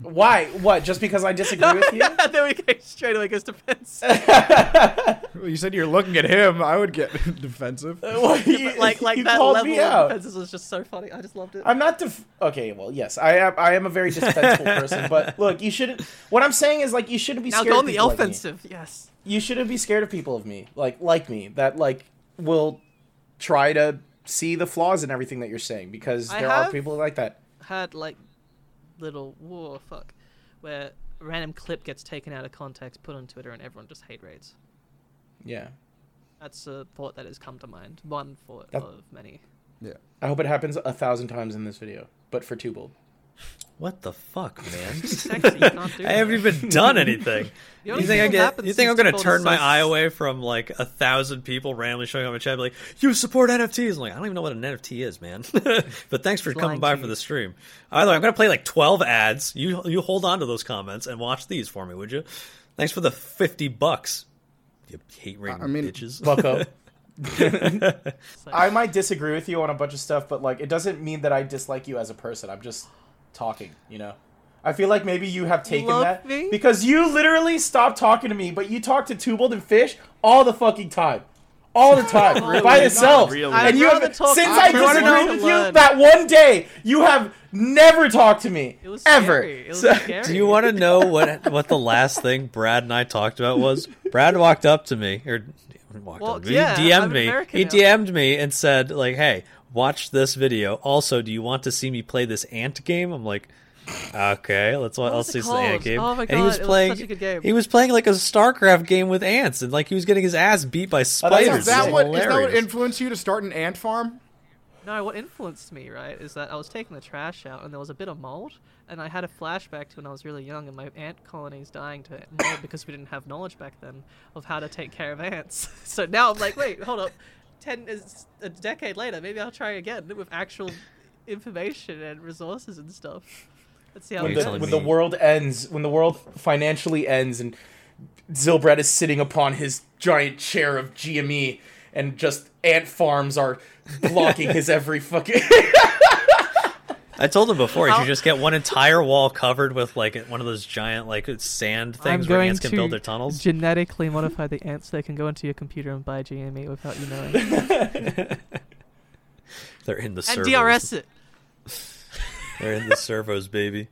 Why? What? Just because I disagree with you? [laughs] then we go. Straight away goes defense. [laughs] well, you said you're looking at him. I would get [laughs] defensive. Uh, what, you- but like, like that level me of out. defenses was just so funny. I just loved it. I'm not def- okay. Well, yes, I am. I am a very defensible person, but look, you shouldn't. What I'm saying is like you shouldn't be now scared. go of on the people like offensive. yes. you shouldn't be scared of people of me, like like me, that like will try to see the flaws in everything that you're saying because I there are people like that. Had like little whoa fuck, where a random clip gets taken out of context, put on Twitter, and everyone just hate raids. Yeah, That's a thought that has come to mind. One thought That- of many. Yeah. I hope it happens a thousand times in this video, but for Tubald. What the fuck, [laughs] man? Thanks, you can't [laughs] do I haven't even done anything. [laughs] The You only think I thing that get? happens You think is I'm gonna turn my eye away from like a thousand people randomly showing up in chat, and be like, "You support NFTs"? I'm like, I don't even know what an NFT is, man. but thanks for It's coming by to for the stream. Either way, I'm gonna play like 12 ads. You you hold on to those comments and watch these for me, would you? Thanks for the 50 bucks. You hate rating I mean, bitches. Bucko. It's like- I might disagree with you on a bunch of stuff, but like it doesn't mean that I dislike you as a person. I'm just talking, you know. I feel like maybe you have taken love that me? because you literally stopped talking to me, but you talk to Tubald and Fish all the fucking time. All the time, [laughs] Really? by Not yourself, really. I'd and you have talk- since I I wanna disagreed with you that one day. You have never talked to me It was ever. Scary. It was So- scary. Do you want to know what what the last thing Brad and I talked about was? [laughs] Brad walked up to me or walked Well, up. He yeah, DM'd I'm me. American He now. DM'd me and said like, "Hey, watch this video. Also, do you want to see me play this ant game?" I'm like, "Okay, let's wa- What I'll was it see this ant game." Oh my and he was God, it was playing. such a good game. He was playing like a StarCraft game with ants, and like he was getting his ass beat by oh, spiders. Is that what is that what influenced you to start an ant farm? No, what influenced me, right, is that I was taking the trash out and there was a bit of mold, and I had a flashback to when I was really young and my ant colony's dying to mold because we didn't have knowledge back then of how to take care of ants. [laughs] so now I'm like, wait, hold up, ten is a decade later, maybe I'll try again with actual information and resources and stuff. Let's see how when it the, when the world ends, when the world financially ends, and Zylbrad is sitting upon his giant chair of GME, and just ant farms are blocking [laughs] his every fucking. [laughs] I told him before he How- should just get one entire wall covered with like one of those giant like sand things where ants can build their tunnels. genetically modify the ants so they can go into your computer and buy GME without you knowing. [laughs] They're in the and servos. DRS it. [laughs] They're in the servos, baby.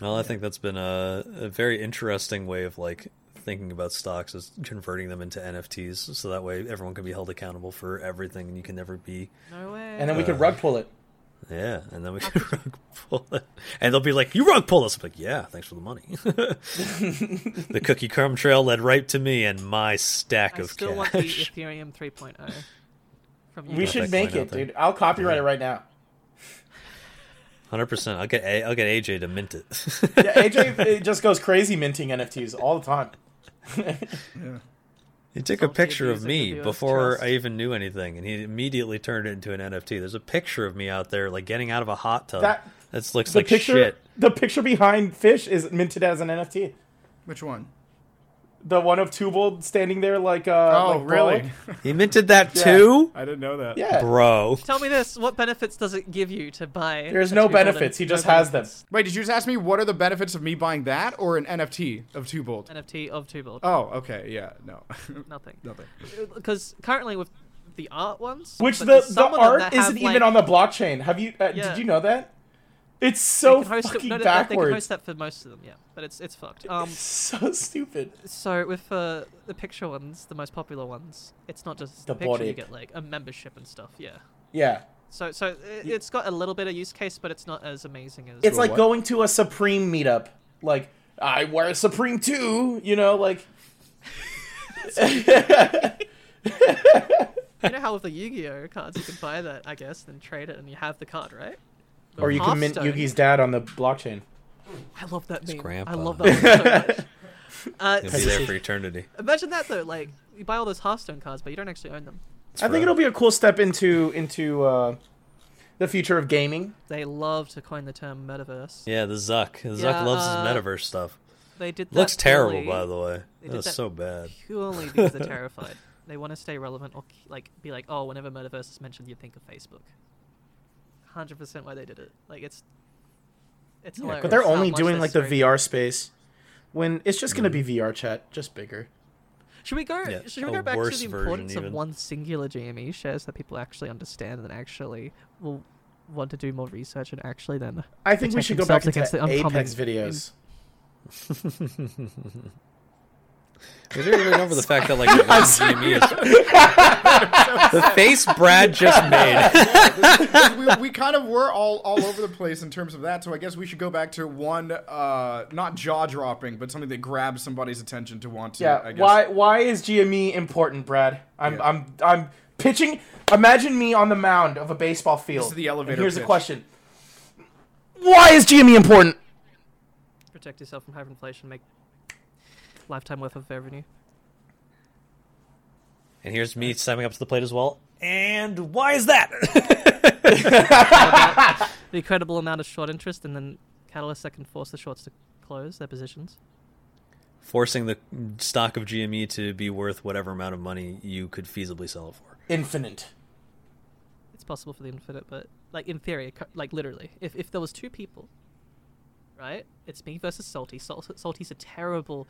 Well, I think that's been a, a very interesting way of like thinking about stocks is converting them into NFTs, so that way everyone can be held accountable for everything, and you can never be. No way. and then we Uh, could rug pull it. Yeah, and then we [laughs] can rug pull it, and they'll be like, "You rug pull us." I'm like, "Yeah, thanks for the money." [laughs] the cookie crumb trail led right to me and my stack I of still want the. Ethereum 3.0 from you. We got should make it, dude. I'll copyright it right now. Hundred percent. I'll get A- I'll get AJ to mint it. Yeah, AJ [laughs] it just goes crazy minting NFTs all the time. He took a picture of me before trust. I even knew anything, and he immediately turned it into an NFT. There's a picture of me out there, like getting out of a hot tub. That- That looks The like picture, shit. the picture behind Fish is minted as an NFT. Which one? The one of Tubal standing there like uh Oh, like really? He [laughs] minted that Yeah. too, I didn't know that. Yeah. bro. Tell me this: what benefits does it give you to buy? There's a no two golden- benefits. He no just has them. benefits? Wait, did you just ask me what are the benefits of me buying that or an NFT of Tubold? NFT of Tubold. Oh, okay, yeah, no, [laughs] Nothing. nothing. Because currently with the art ones, Which but the, there's the some of them art isn't have, even like- on the blockchain. Have you? Uh, Yeah. Did you know that? It's they so can host it- fucking no, they- they can backwards. host that for most of them, yeah. But it's it's fucked. [laughs] Um, so stupid. so with uh, the picture ones, the most popular ones, it's not just The the picture. You get like a membership and stuff. Yeah. Yeah. So so it, it's got a little bit of use case, but it's not as amazing as. It's like what? going to a Supreme meetup. Like I wear a Supreme too. You know, like [laughs] you know how with the Yu-Gi-Oh cards you can buy that, I guess, then trade it, and you have the card, right? But or you can mint Hearthstone- Yugi's dad on the blockchain. I love that meme. grandpa. I love that one so much. [laughs] Uh, He'll be there for eternity. imagine that though, like you buy all those Hearthstone cards, but you don't actually own them. It's I think it'll be a cool step into into uh, the future of gaming. They love to coin the term metaverse. Yeah, the Zuck. Zuck Yeah, loves uh, his metaverse stuff. They did that Looks terrible, by the way. they That was that so bad. Purely because they're [laughs] terrified. They want to stay relevant or like be like, oh, whenever metaverse is mentioned, you think of Facebook. Hundred percent why they did it. Like it's, it's Yeah, hilarious. But they're how only doing like the VR space. When it's just gonna Mhm. be VR chat, just bigger. Should we go? Yeah, should we go back to the importance of one singular GME shares that people actually understand and actually will want to do more research and actually then I think we should go back themselves into against the Apex oncoming- videos. [laughs] [laughs] We didn't even over the fact that like [laughs] the GME [laughs] the face Brad just made. [laughs] we, we kind of were all all over the place in terms of that, so I guess we should go back to one, uh, not jaw dropping, but something that grabs somebody's attention to want to. Yeah. I guess. Why why is GME important, Brad? I'm Yeah. I'm I'm pitching. Imagine me on the mound of a baseball field. This is the And elevator here's the question. Why is GME important? protect yourself from hyperinflation, make lifetime worth of revenue. And here's me stepping up to the plate as well. And why is that? [laughs] The incredible amount of short interest and then catalysts that can force the shorts to close their positions. Forcing the stock of GME to be worth whatever amount of money you could feasibly sell it for. Infinite. It's possible for the infinite, but like in theory, like literally, if if there was two people, right? It's me versus Salty. Sal- Salty's a terrible,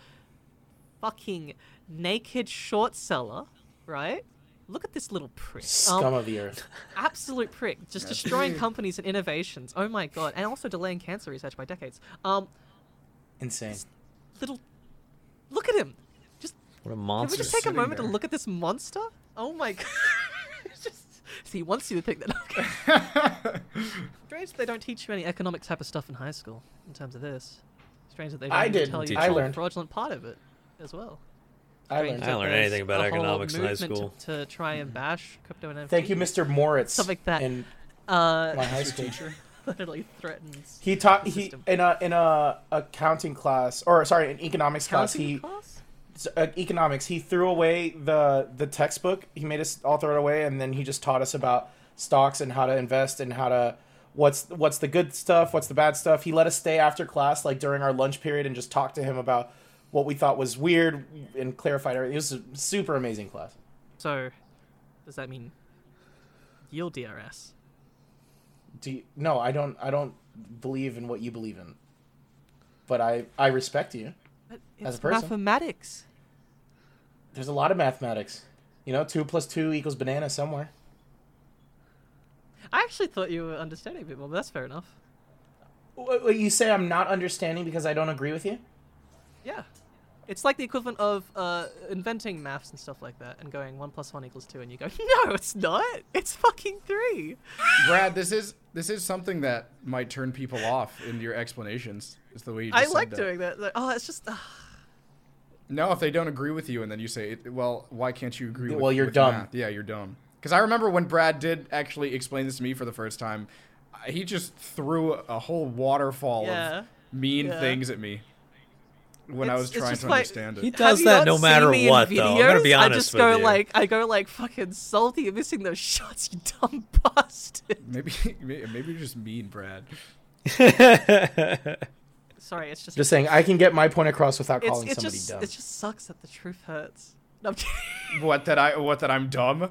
fucking naked short seller, right? Look at this little prick. Scum Um, of the earth. [laughs] absolute prick, just destroying [laughs] companies and innovations. Oh my god, and also delaying cancer research by decades. Um, Insane. little, look at him. Just What a monster. can we monster. just take a sitting moment to look at this monster? Oh my [laughs] god. It's just see, he wants you to think that. Strange that they don't teach you any economic type of stuff in high school in terms of this. Strange that they don't I even did. tell you I the learned. fraudulent part of it as well. I Strange learned. I that don't learn anything about economics in high school. To, to try and bash crypto and NFTs. Thank you, Mr. Moritz. Stuff like that. In Uh, my high school. [laughs] teacher literally threatens. He taught the he in a in a accounting class or sorry, an economics class. Counting He class? uh, economics. He threw away the the textbook. He made us all throw it away, and then he just taught us about stocks and how to invest and how to what's what's the good stuff, what's the bad stuff. He let us stay after class, like during our lunch period, and just talk to him about what we thought was weird and clarified everything. It was a super amazing class. So, does that mean yield DRS? Do you, no, I don't. I don't believe in what you believe in, but I I respect you. But As a person. mathematics. There's a lot of mathematics. You know, two plus two equals banana somewhere. I actually thought you were understanding a bit more, but that's fair enough. What, what, you say I'm not understanding because I don't agree with you? Yeah. It's like the equivalent of uh, inventing maths and stuff like that, and going one plus one equals two, and you go, [laughs] no, it's not. It's fucking three. Brad, this is this is something that might turn people off in your explanations. Is the way you just I like that. doing that. Like, oh, it's just. Uh, No, if they don't agree with you, and then you say, "Well, why can't you agree?" with Well, you're with dumb. math? Yeah, you're dumb. Because I remember when Brad did actually explain this to me for the first time, he just threw a whole waterfall Yeah. of mean Yeah. things at me when I was trying to like- understand it. He does that no matter me in what, though. I'm gonna be videos? honest I just with go you. like, I go like, fucking salty. You're missing those [laughs] shots, you dumb [laughs] bastard. Maybe maybe you're just mean, Brad. [laughs] Sorry, it's just. Just saying, I can get my point across without it's, calling it somebody just dumb. it just sucks that the truth hurts. No, What that I what that I'm dumb?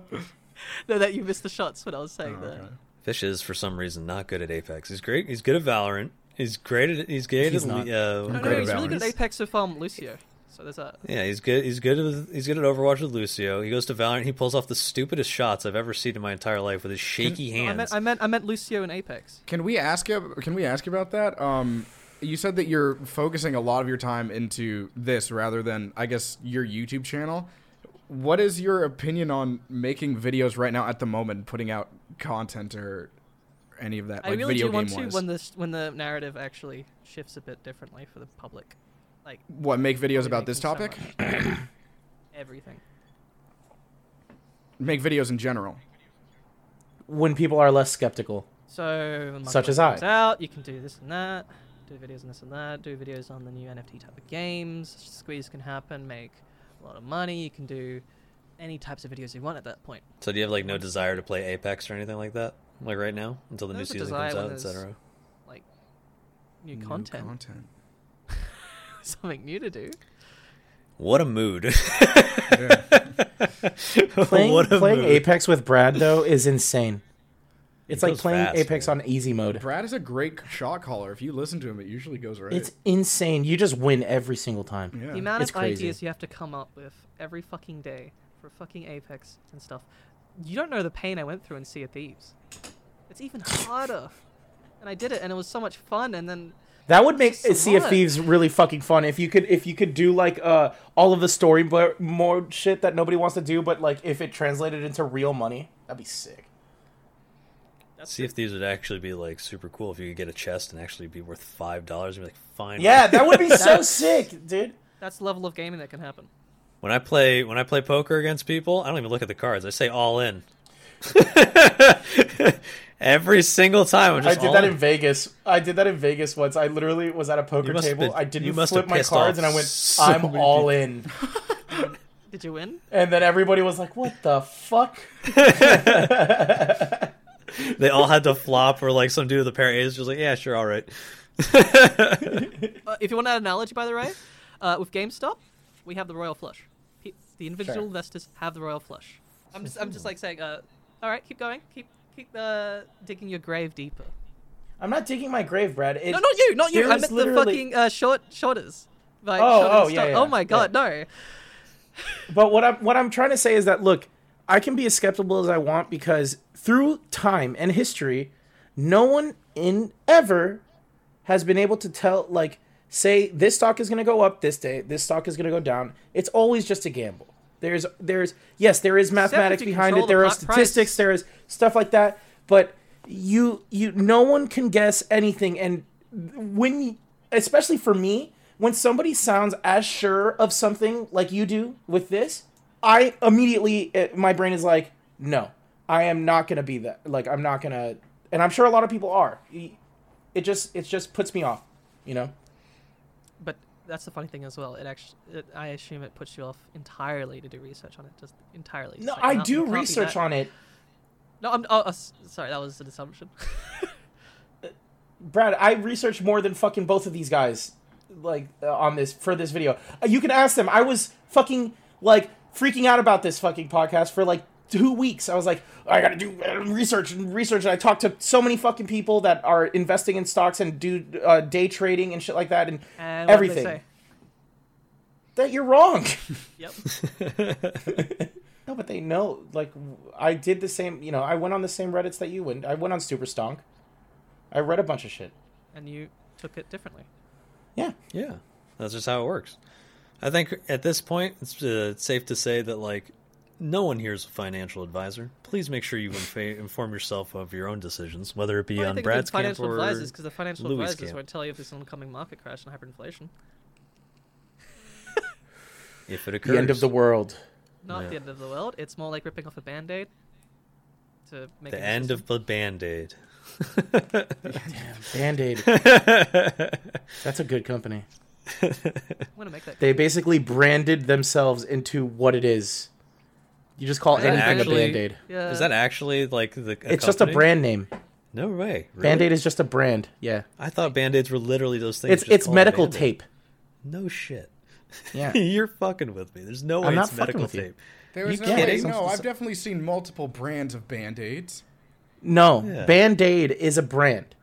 no, that you missed the shots when I was saying Oh, that. okay. Fish is for some reason not good at Apex. He's great. He's good at Valorant. He's great at. He's great He's at. not. Uh, No, no, great at he's really good at Apex with um Lucio. So there's that. Yeah, he's good. He's good. At, he's good at Overwatch with Lucio. He goes to Valorant. He pulls off the stupidest shots I've ever seen in my entire life with his shaky No, I hands. meant I meant I meant Lucio and Apex. Can we ask you? Can we ask you about that? Um, you said that you're focusing a lot of your time into this rather than, I guess, your YouTube channel. What is your opinion on making videos right now at the moment, putting out content or any of that, I like really video do want game to when the when the narrative actually shifts a bit differently for the public. Like What make videos about this them so topic? [coughs] Everything. Make videos in general. when people are less skeptical. So Such as I. out, you can do this and that, do videos on this and that, do videos on the new NFT type of games. Squeeze can happen, make a lot of money. You can do any types of videos you want at that point. so do you have like no desire to play Apex or anything like that? Like right now, until the There's new season comes out, etc. Like new, New content, content. [laughs] something new to do. What a mood! [laughs] Playing, what a playing mood. Apex with Brad though is insane. It's He like playing fast, Apex man. on easy mode. Brad is a great shot caller. If you listen to him, it usually goes right. It's insane. You just win every single time. yeah. The amount It's of crazy. ideas you have to come up with every fucking day for fucking Apex and stuff. You don't know the pain I went through in Sea of Thieves. It's even harder. And I did it, and it was so much fun. And then That would make It's a Sea of. Thieves really fucking fun if you could if you could do like uh all of the story bo- mode shit that nobody wants to do, but like if it translated into real money, that'd be sick. Sea of Thieves would actually be like super cool. If you could get a chest and actually be worth five dollars, and be like, fine. Yeah, that would be [laughs] so sick, dude. that's the level of gaming that can happen. When I play when I play poker against people, I don't even look at the cards. I say all in. [laughs] Every single time, I'm I did all that in. in Vegas. I did that in Vegas once. I literally was at a poker You must have table. been- I you didn't must flip my cards, and I went, so "I'm many all in." [laughs] Did you win? And then everybody was like, "What the fuck?" [laughs] They all had to flop, or like some dude with a pair of A's just like, yeah, sure, all right. Uh, if you want an analogy, by the way, uh, with GameStop, we have the royal flush. Pe- The individual Sure. investors have the royal flush. I'm just, I'm just like saying, uh, all right, keep going, keep, keep uh, digging your grave deeper. I'm not digging my grave, Brad. It, no, not you, not you. I is meant the fucking uh, short shorters. Like, Oh, shorters oh, yeah, yeah, Oh my god, no. But what I'm what I'm trying to say is that look, I can be as skeptical as I want because through time and history, no one in ever has been able to tell like say this stock is going to go up this day, this stock is going to go down. It's always just a gamble. There's there's yes, there is mathematics behind it. There the are statistics, price. there is stuff like that, but you you no one can guess anything. And when especially for me when somebody sounds as sure of something like you do with this i immediately eh, my brain is like no i am not gonna be that like i'm not gonna and i'm sure a lot of people are. It just it just puts me off you know that's the funny thing as well. It actually, it, I assume it puts you off entirely to do research on it, just entirely. Just no like, i you do research that- on it No, I'm. Oh, uh, sorry, that was an assumption. [laughs] brad i researched more than fucking both of these guys like uh, on this for this video Uh, you can ask them i was fucking like freaking out about this fucking podcast for like two weeks i was like i gotta do uh, research and research. And i talked to so many fucking people that are investing in stocks and do uh, day trading and shit like that and, And what did they everything. that you're wrong. [laughs] Yep. [laughs] no but they know like i did the same you know i went on the same reddits that you went i went on super stonk. I read a bunch of shit. And you took it differently. yeah. Yeah, that's just how it works. I think at this point, it's uh, safe to say that like no one here is a financial advisor. Please make sure you infa- [laughs] inform yourself of your own decisions, whether it be Well, on think Brad's of financial camp or advisors because the financial Louis' advisors camp. won't tell you if there's an oncoming market crash and hyperinflation. [laughs] if it occurs. The end of the world. Not Yeah. the end of the world. It's more like ripping off a band-aid to make the end system. of the band aid. Damn, band Aid. [laughs] That's a good company. I'm gonna make that. They basically branded themselves into what it is. You just call anything actually- a band aid. Yeah. Is that actually like the? A It's just a brand name. No way. Really? Band aid is just a brand. Yeah. I thought band aids were literally those things. It's just it's medical Band-Aid. tape. No shit. Yeah. [laughs] You're fucking with me. There's no way I'm not it's fucking medical with you. tape. There's You no way. kidding? No, I've definitely seen multiple brands of Band-Aids. No, Yeah. Band Aid is a brand.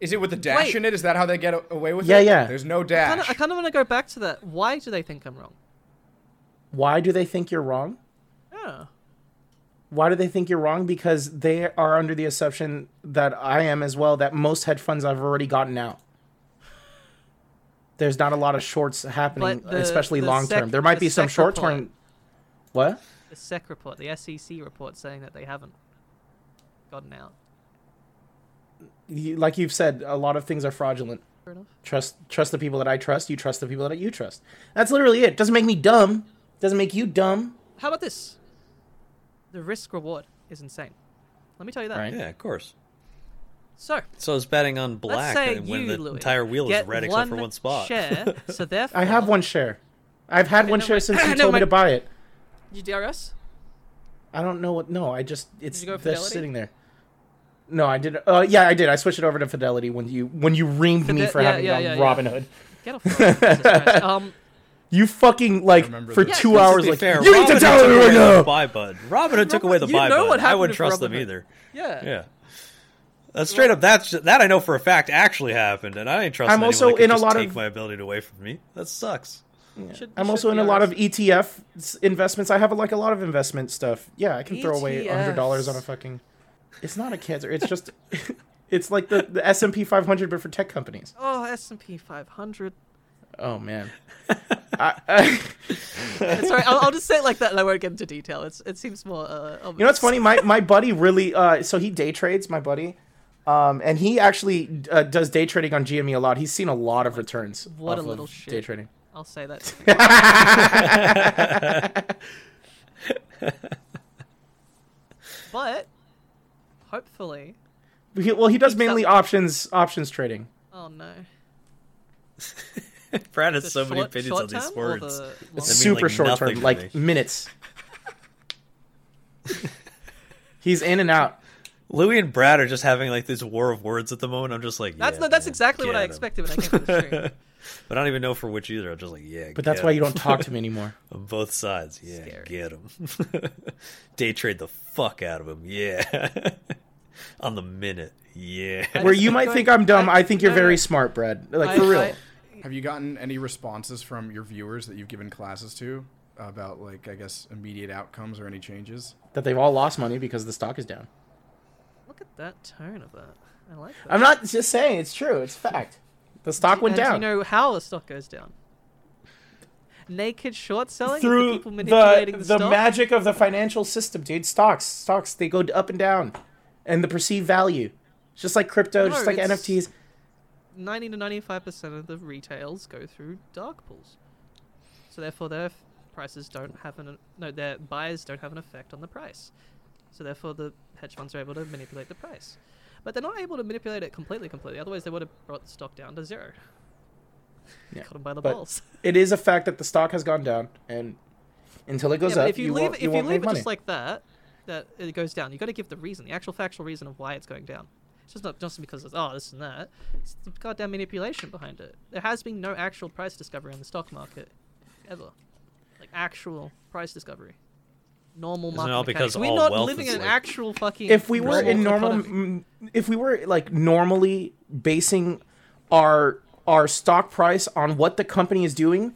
Is it with the dash Wait. in it? Is that how they get a- away with Yeah, it? yeah. Yeah. There's no I dash. kinda- I kind of want to go back to that. Why do they think I'm wrong? Why do they think you're wrong? Yeah. Why do they think you're wrong? Because they are under the assumption that I am as well. That most hedge funds I've already gotten out. There's not a lot of shorts happening, the- especially long term. sec- There might the be some short term. What? The SEC report, the SEC report, saying that they haven't gotten out. You, like you've said, a lot of things are fraudulent. Trust trust the people that I trust. You trust the people that you trust. That's literally it. Doesn't make me dumb. Doesn't make you dumb. How about this? The risk reward is insane. Let me tell you that. Right. Yeah, of course. So, So it's betting on let's black say and you, when the Louis, entire wheel get is red one except for one spot. share. [laughs] so [laughs] therefore, I have one share. I've had one no, share wait. since [laughs] you No, told me to buy it. You DRS? I don't know what. No, I just it's you go just sitting there. No, I did. Uh, yeah, I did. I switched it over to Fidelity when you when you reamed me for yeah, having yeah, it yeah, on yeah. Robinhood. Get off. the Jesus Um, You fucking like for this. two Yeah, hours. like fair, you need to tell took me away right the now. buy button. Robinhood took away the you buy know button. what I wouldn't with trust them either. yeah. Yeah. That's straight up. That's that I know for a fact actually happened, and I ain't trusting I'm also anyone that could in a lot take of- my ability away from me. That sucks. Should- I'm should also in a lot of ETF investments. I have like a lot of investment stuff. Yeah, I can throw away hundred dollars on a fucking. It's not a cancer. It's just, [laughs] it's like the the S and P 500, but for tech companies. Oh, S and P 500. Oh man. [laughs] I, I, [laughs] Sorry, I'll, I'll just say it like that, and I won't get into detail. It's it seems more. Uh. You know what's funny? My my buddy really uh so he day trades, my buddy. Um and he actually uh, does day trading on GME a lot. He's seen a lot of returns. What a little shit. Day trading. I'll say that. [laughs] but hopefully, He, well, he does Keeps mainly up- options options trading. oh no. [laughs] Brad has The so many opinions on these words. the That Super like, short term, like me. minutes. [laughs] He's in and out. Louis and Brad are just having like this war of words at the moment. I'm just like, That's yeah, no, that's man, exactly what get I 'em. expected when I came to the stream. [laughs] but I don't even know for which either. I'm just like, yeah. But that's get why 'em. you don't talk to me anymore. on both sides. Yeah, Scary. get them. Day trade the fuck out of them. Yeah, on the minute. Yeah. Where you might going- think I'm dumb, I- I think you're no, no, very no. smart, Brad. Like I- for real. I- Have you gotten any responses from your viewers that you've given classes to about like I guess immediate outcomes or any changes? that they've all lost money because the stock is down. Look at that tone of that. I like that. I'm not just saying it's true. It's fact. The stock went down Do you know how the stock goes down? Naked short selling Is the through people the manipulating the, the, stock? magic of the financial system, dude. Stocks, stocks, they go up and down, and the perceived value. It's just like crypto, No, just like NFTs. 90 to 95 percent of the retails go through dark pools, so therefore their f- prices don't have an no their buyers don't have an effect on the price, so therefore the hedge funds are able to manipulate the price, but they're not able to manipulate it completely. Completely, otherwise they would have brought the stock down to zero. [laughs] Yeah, Got 'em by the but balls. [laughs] It is a fact that the stock has gone down, and until it goes Yeah, up, if you, you, leave it, if you leave it money. just like that, that it goes down. You got to give the reason, the actual factual reason of why it's going down. It's just not just because it's oh this and that. It's the goddamn manipulation behind it. There has been no actual price discovery on the stock market ever, like actual price discovery. Normal Isn't it market all mechanics. because We're not living is in an like- actual fucking. if we were in normal, economy. if we were like normally basing our our stock price on what the company is doing,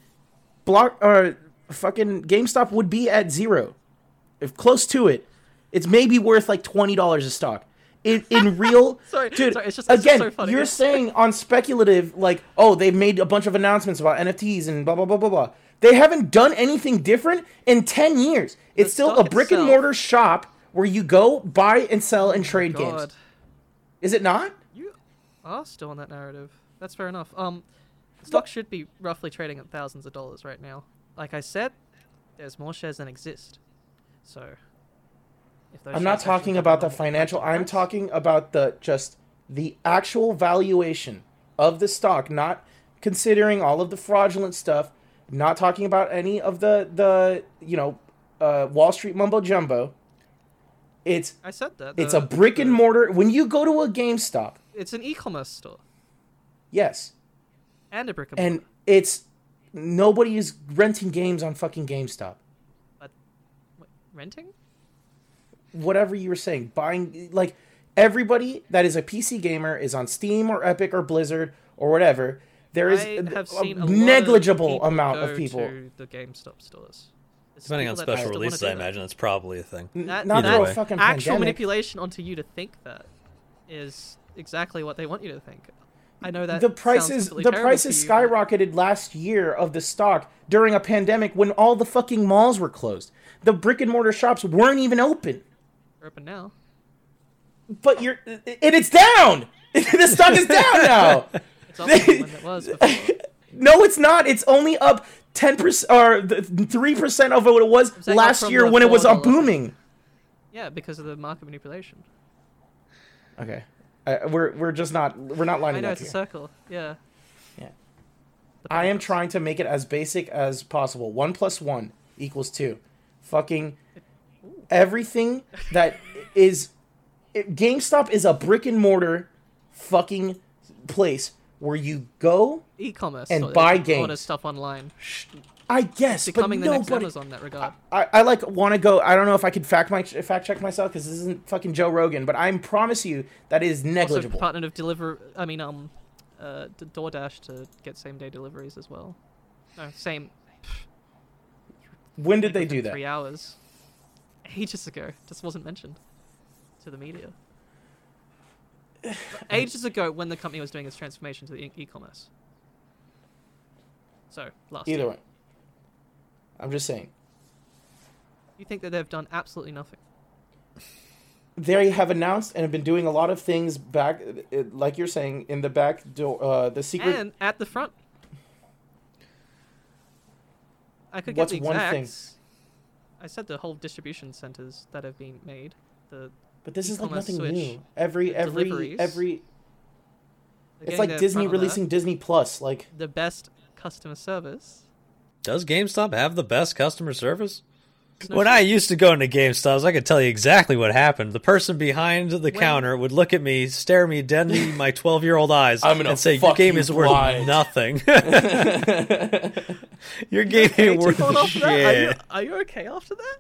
block or fucking GameStop would be at zero, if close to it. It's maybe worth like twenty dollars a stock. In in real, [laughs] Sorry, dude. sorry, it's just- it's just again, so funny. you're saying on speculative, like, oh, they've made a bunch of announcements about NFTs and blah blah blah blah blah. They haven't done anything different in 10 years. It's The still a brick and mortar shop where you go buy and sell and trade games. Is it not? you are still on that narrative. That's fair enough. Um, stock should be roughly trading at thousands of dollars right now. Like I said, there's more shares than exist. So, I'm not talking about the financial. market I'm talking about the just the actual valuation of the stock, not considering all of the fraudulent stuff. Not talking about any of the the you know uh, Wall Street mumbo jumbo. It's I said that. it's a brick and mortar. When you go to a GameStop, It's an e-commerce store yes, and a brick and mortar. and it's nobody is renting games on fucking GameStop. But wait, renting? Whatever you were saying, buying like everybody that is a PC gamer is on Steam or Epic or Blizzard or whatever. There is I a, a a negligible of amount go of people. to the GameStop stores. There's Depending on special releases, I imagine that's probably a thing. That, Not that through a fucking actual pandemic. manipulation onto you to think that is exactly what they want you to think. I know that the prices the prices to you, but skyrocketed last year of the stock during a pandemic when all the fucking malls were closed. The brick and mortar shops weren't even open. They're open now. But you're and it's down. [laughs] the stock is down now. [laughs] It's up it was before. [laughs] No, it's not. It's only up ten percent or three percent of what it was last year when it was up booming. Yeah, because of the market manipulation. Okay, uh, we're we're just not we're not I lining know up it's a circle. Yeah. Yeah. I am trying to make it as basic as possible. One plus one equals two. Fucking everything that is GameStop is a brick and mortar fucking place where you go. e-commerce and buy can order games. stuff online. I guess, but Becoming the next nobody. Amazon that regard. I, I like want to go. I don't know if I could fact my fact check myself because this isn't fucking Joe Rogan, but I promise you that is also negligible. partnered of deliver. I mean, um, uh, DoorDash to get same day deliveries as well. No, same. when did they do that? Three hours. Ages ago, just wasn't mentioned to the media. [sighs] Ages ago, when the company was doing its transformation to the e- e-commerce. So last Either year. way, I'm just saying You think that they've done absolutely nothing? they have announced and have been doing a lot of things back, uh, like you're saying, in the back door, uh, the secret. And at the front. I could What's get the one thing? Exacts. I said the whole distribution centers that have been made. The but this is like nothing switch, new. Every every deliveries, every. they're It's like Disney front on that. releasing Disney Plus. Like the best customer service. Does GameStop have the best customer service? No When shit. I used to go into GameStops, I could tell you exactly what happened. The person behind the counter would look at me, stare me dead in my [laughs] 12 year old eyes, I'm and say, Your game you is worth blind." nothing. [laughs] [laughs] Your game Okay, ain't to worth hold shit. Are you, are you okay after that?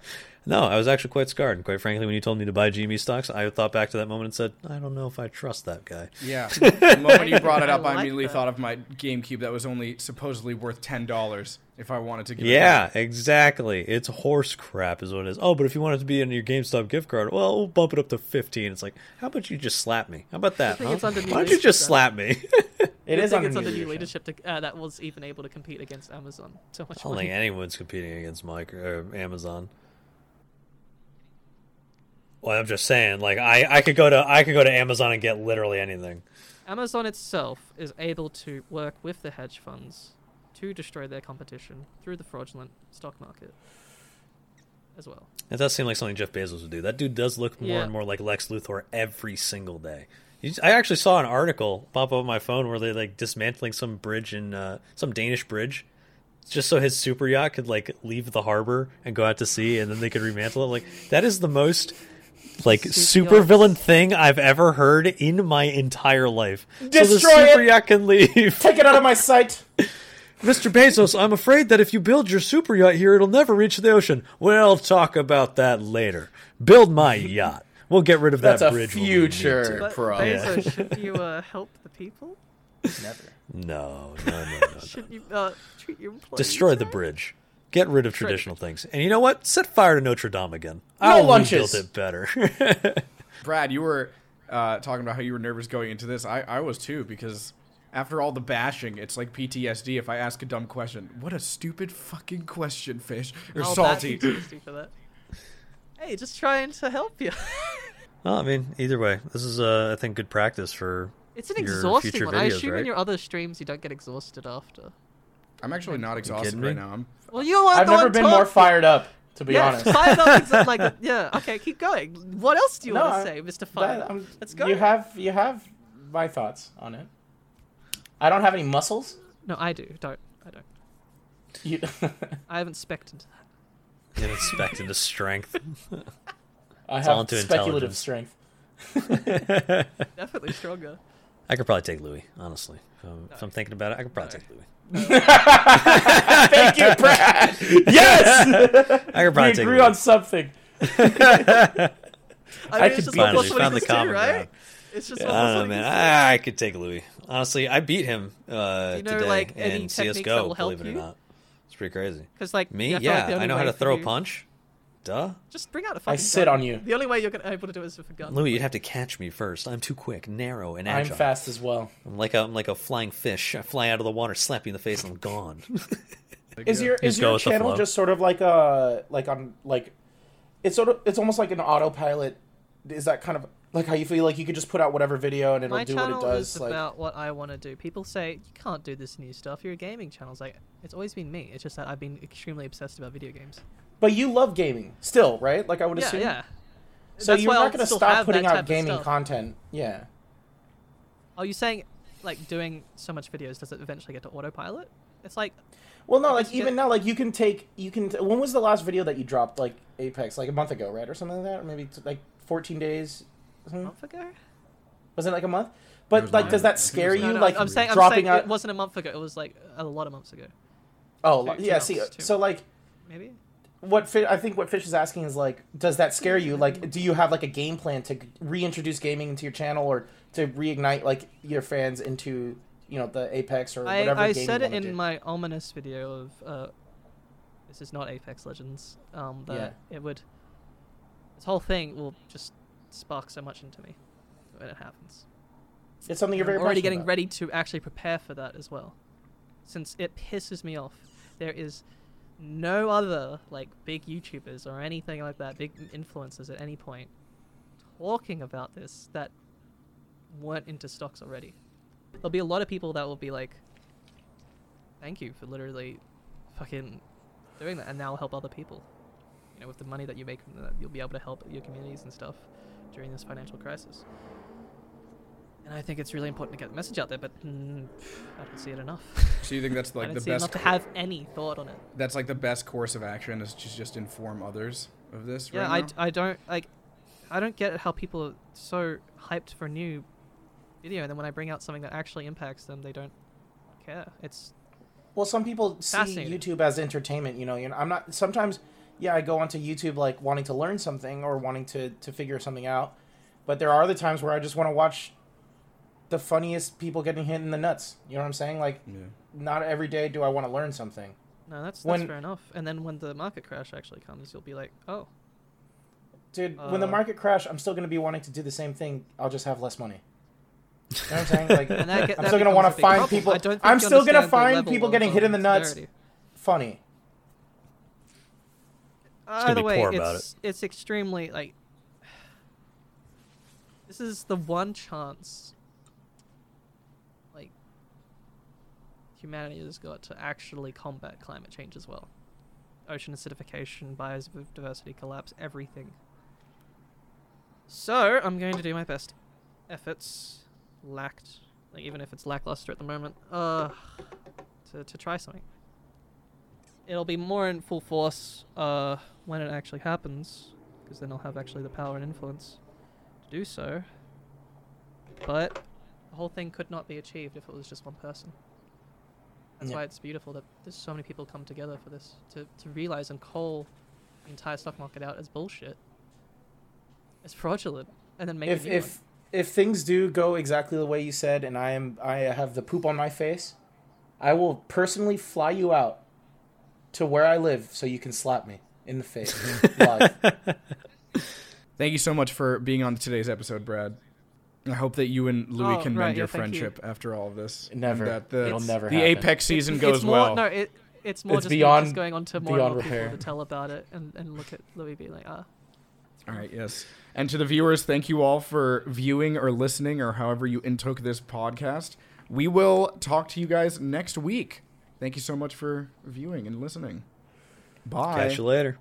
No, I was actually quite scarred. And quite frankly, when you told me to buy GME stocks, I thought back to that moment and said, I don't know if I trust that guy. Yeah. The moment you brought it [laughs] up, I like immediately that. thought of my GameCube that was only supposedly worth ten dollars if I wanted to give it Yeah, exactly. It's horse crap, is what it is. Oh, but if you want it to be in your GameStop gift card, well, we'll bump it up to fifteen. It's like, how about you just slap me? How about that? huh? it's under new Why don't you just then. slap me? [laughs] it I think it's new under new leadership. leadership to, uh, that was even able to compete against Amazon. So much I don't money. think anyone's competing against micro or Amazon. Well, I'm just saying, like I, I could go to I could go to Amazon and get literally anything. Amazon itself is able to work with the hedge funds to destroy their competition through the fraudulent stock market as well. It does seem like something Jeff Bezos would do. That dude does look more Yeah. and more like Lex Luthor every single day. I actually saw an article pop up on my phone where they like dismantling some bridge in uh, some Danish bridge, just so his super yacht could like leave the harbor and go out to sea, and then they could remantle it. Like that is the most like Super super villain thing I've ever heard in my entire life. so the Destroy super it! yacht can leave. Take it out of my sight. [laughs] Mr. Bezos, I'm afraid that if you build your super yacht here, it'll never reach the ocean. We'll talk about that later. Build my [laughs] yacht. We'll get rid of That's that a bridge. when we need future. to. But Bezos, shouldn't [laughs] you uh, help the people? Never. No, no, no, no. no. Shouldn't you uh, treat your employees? Destroy the bridge. Get rid of Destroy the traditional things. And you know what? Set fire to Notre Dame again. No I'll lunches. rebuild it better. [laughs] Brad, you were uh, talking about how you were nervous going into this. I, I was too because after all the bashing, it's like PTSD if I ask a dumb question. What a stupid fucking question, fish. Or Oh, salty. for that. Hey, just trying to help you. [laughs] Well, I mean, either way, this is, uh, I think, good practice for it's an your exhausting future one. I assume right? in your other streams you don't get exhausted after. I'm actually not exhausted right now. I'm Well, you are I've the never one been more fired up, to be yeah, honest. fired up. Uh, like, [laughs] yeah. Okay, keep going. What else do you No, want I- to say, Mister Fire? That- Let's go. You have you have my thoughts on it. I don't have any muscles. No, I do. Don't. I don't. You, [laughs] I haven't spec'd into that. an inspect into strength. [laughs] I It's all have into speculative strength. Definitely stronger. I could probably take Louis, honestly. If I'm, if I'm thinking about it, I could probably No. take Louis. [laughs] Thank you, Brad. Yes, I could we probably take agree Louis. on something. [laughs] I, I could it's just beat almost him. what Found he the can do, common right? ground. It's just Yeah, almost I don't know, man. I, I could take Louis. Honestly, I beat him uh, Do you know, today like, any in techniques CS:GO. Believe it or you? not, it's pretty crazy. Because like Me, I feel like yeah, I know how to throw a you- punch. Duh, Just bring out a fucking I sit gun. on you. The only way you're gonna able to do it is with a gun. Louis, you'd have to catch me first. I'm too quick, narrow, and agile. I'm fast as well. I'm like a, I'm like a flying fish. I fly out of the water, slap you in the face, and I'm gone. [laughs] Is your Just is go your with the channel flow. just sort of like a like on like it's sort of it's almost like an autopilot? Is that kind of like how you feel like you could just put out whatever video and it'll My do what channel it does? is Like about what I want to do. People say you can't do this new stuff. You're a gaming channel. It's like it's always been me. It's just that I've been extremely obsessed about video games. But you love gaming still, right? Like I would Yeah, assume. yeah. So That's you're not going to stop putting out gaming content. Yeah. Are you saying like doing so much videos does it eventually get to autopilot? It's like Well, no, like even get- now, like you can take you can. When was the last video that you dropped? Like Apex, like a month ago, right, or something like that, or maybe t- like 14 days. a something? month ago. Was it like a month? But like, longer. does that scare you? No, no, like I'm saying, I'm dropping saying out. it wasn't a month ago. It was like a lot of months ago. oh, two- yeah. two See, months, uh, two. so like, Maybe. What Fi- I think what Fish is asking is like, does that scare you? Like, do you have like a game plan to reintroduce gaming into your channel or to reignite like your fans into you know the Apex or whatever? I game said it in do? my ominous video of uh, this is not Apex Legends. Um, that it would this whole thing will just spark so much into me when it happens. It's something you're I'm very already getting about. ready to actually prepare for that as well, since it pisses me off. There is no other like big YouTubers or anything like that, big influencers at any point talking about this that weren't into stocks already. There'll be a lot of people that will be like, "Thank you for literally fucking doing that," and now help other people. You know, with the money that you make from that, you'll be able to help your communities and stuff during this financial crisis. And I think it's really important to get the message out there, but mm, I don't see it enough. So you think that's [laughs] like I don't the see best? enough to have any thought on it. That's like the best course of action is just just inform others of this. Yeah, right I, now? I don't like, I don't get how people are so hyped for a new video, and then when I bring out something that actually impacts them, they don't care. It's Well, some people see YouTube as entertainment. You know, you know, I'm not. Sometimes, yeah, I go onto YouTube like wanting to learn something or wanting to to figure something out, but there are other times where I just want to watch the funniest people getting hit in the nuts. You know what I'm saying? Like, Yeah. not every day do I want to learn something. no, that's that's When- fair enough. And then when the market crash actually comes, you'll be like, oh, Dude, when the Uh, market crash, I'm still going to be wanting to do the same thing. I'll just have less money. You know what I'm saying? Like, [laughs] and that, get, I'm still gonna wanna find problem. people- I don't I'm still gonna find people getting hit in the um, nuts. severity. funny. gonna Either way, it's, it. it's extremely like. [sighs] This is the one chance. Like. Humanity has got to actually combat climate change as well. Ocean acidification, biodiversity collapse, everything. So I'm going to do my best efforts, lacked, like even if it's lackluster at the moment, uh, to to try something it'll be more in full force uh, when it actually happens, because then I'll have actually the power and influence to do so. But the whole thing could not be achieved if it was just one person. That's Yeah. why it's beautiful that there's so many people come together for this to, to realize and call the entire stock market out as bullshit. It's fraudulent, and then make if a new if if things do go exactly the way you said, and I am I have the poop on my face, I will personally fly you out to where I live so you can slap me in the face [laughs] live. Thank you so much for being on today's episode, Brad. I hope that you and Louis Oh, can right, mend yeah, your thank you. friendship after all of this. and Never. That the, It'll never the happen. Apex season goes it's more, well. No, it, it's more It's just me beyond- just going on to more and more repair. people to tell about it and, and look at Louis being like, ah, All right, yes. And to the viewers, thank you all for viewing or listening or however you intook this podcast. We will talk to you guys next week. Thank you so much for viewing and listening. Bye. Catch you later.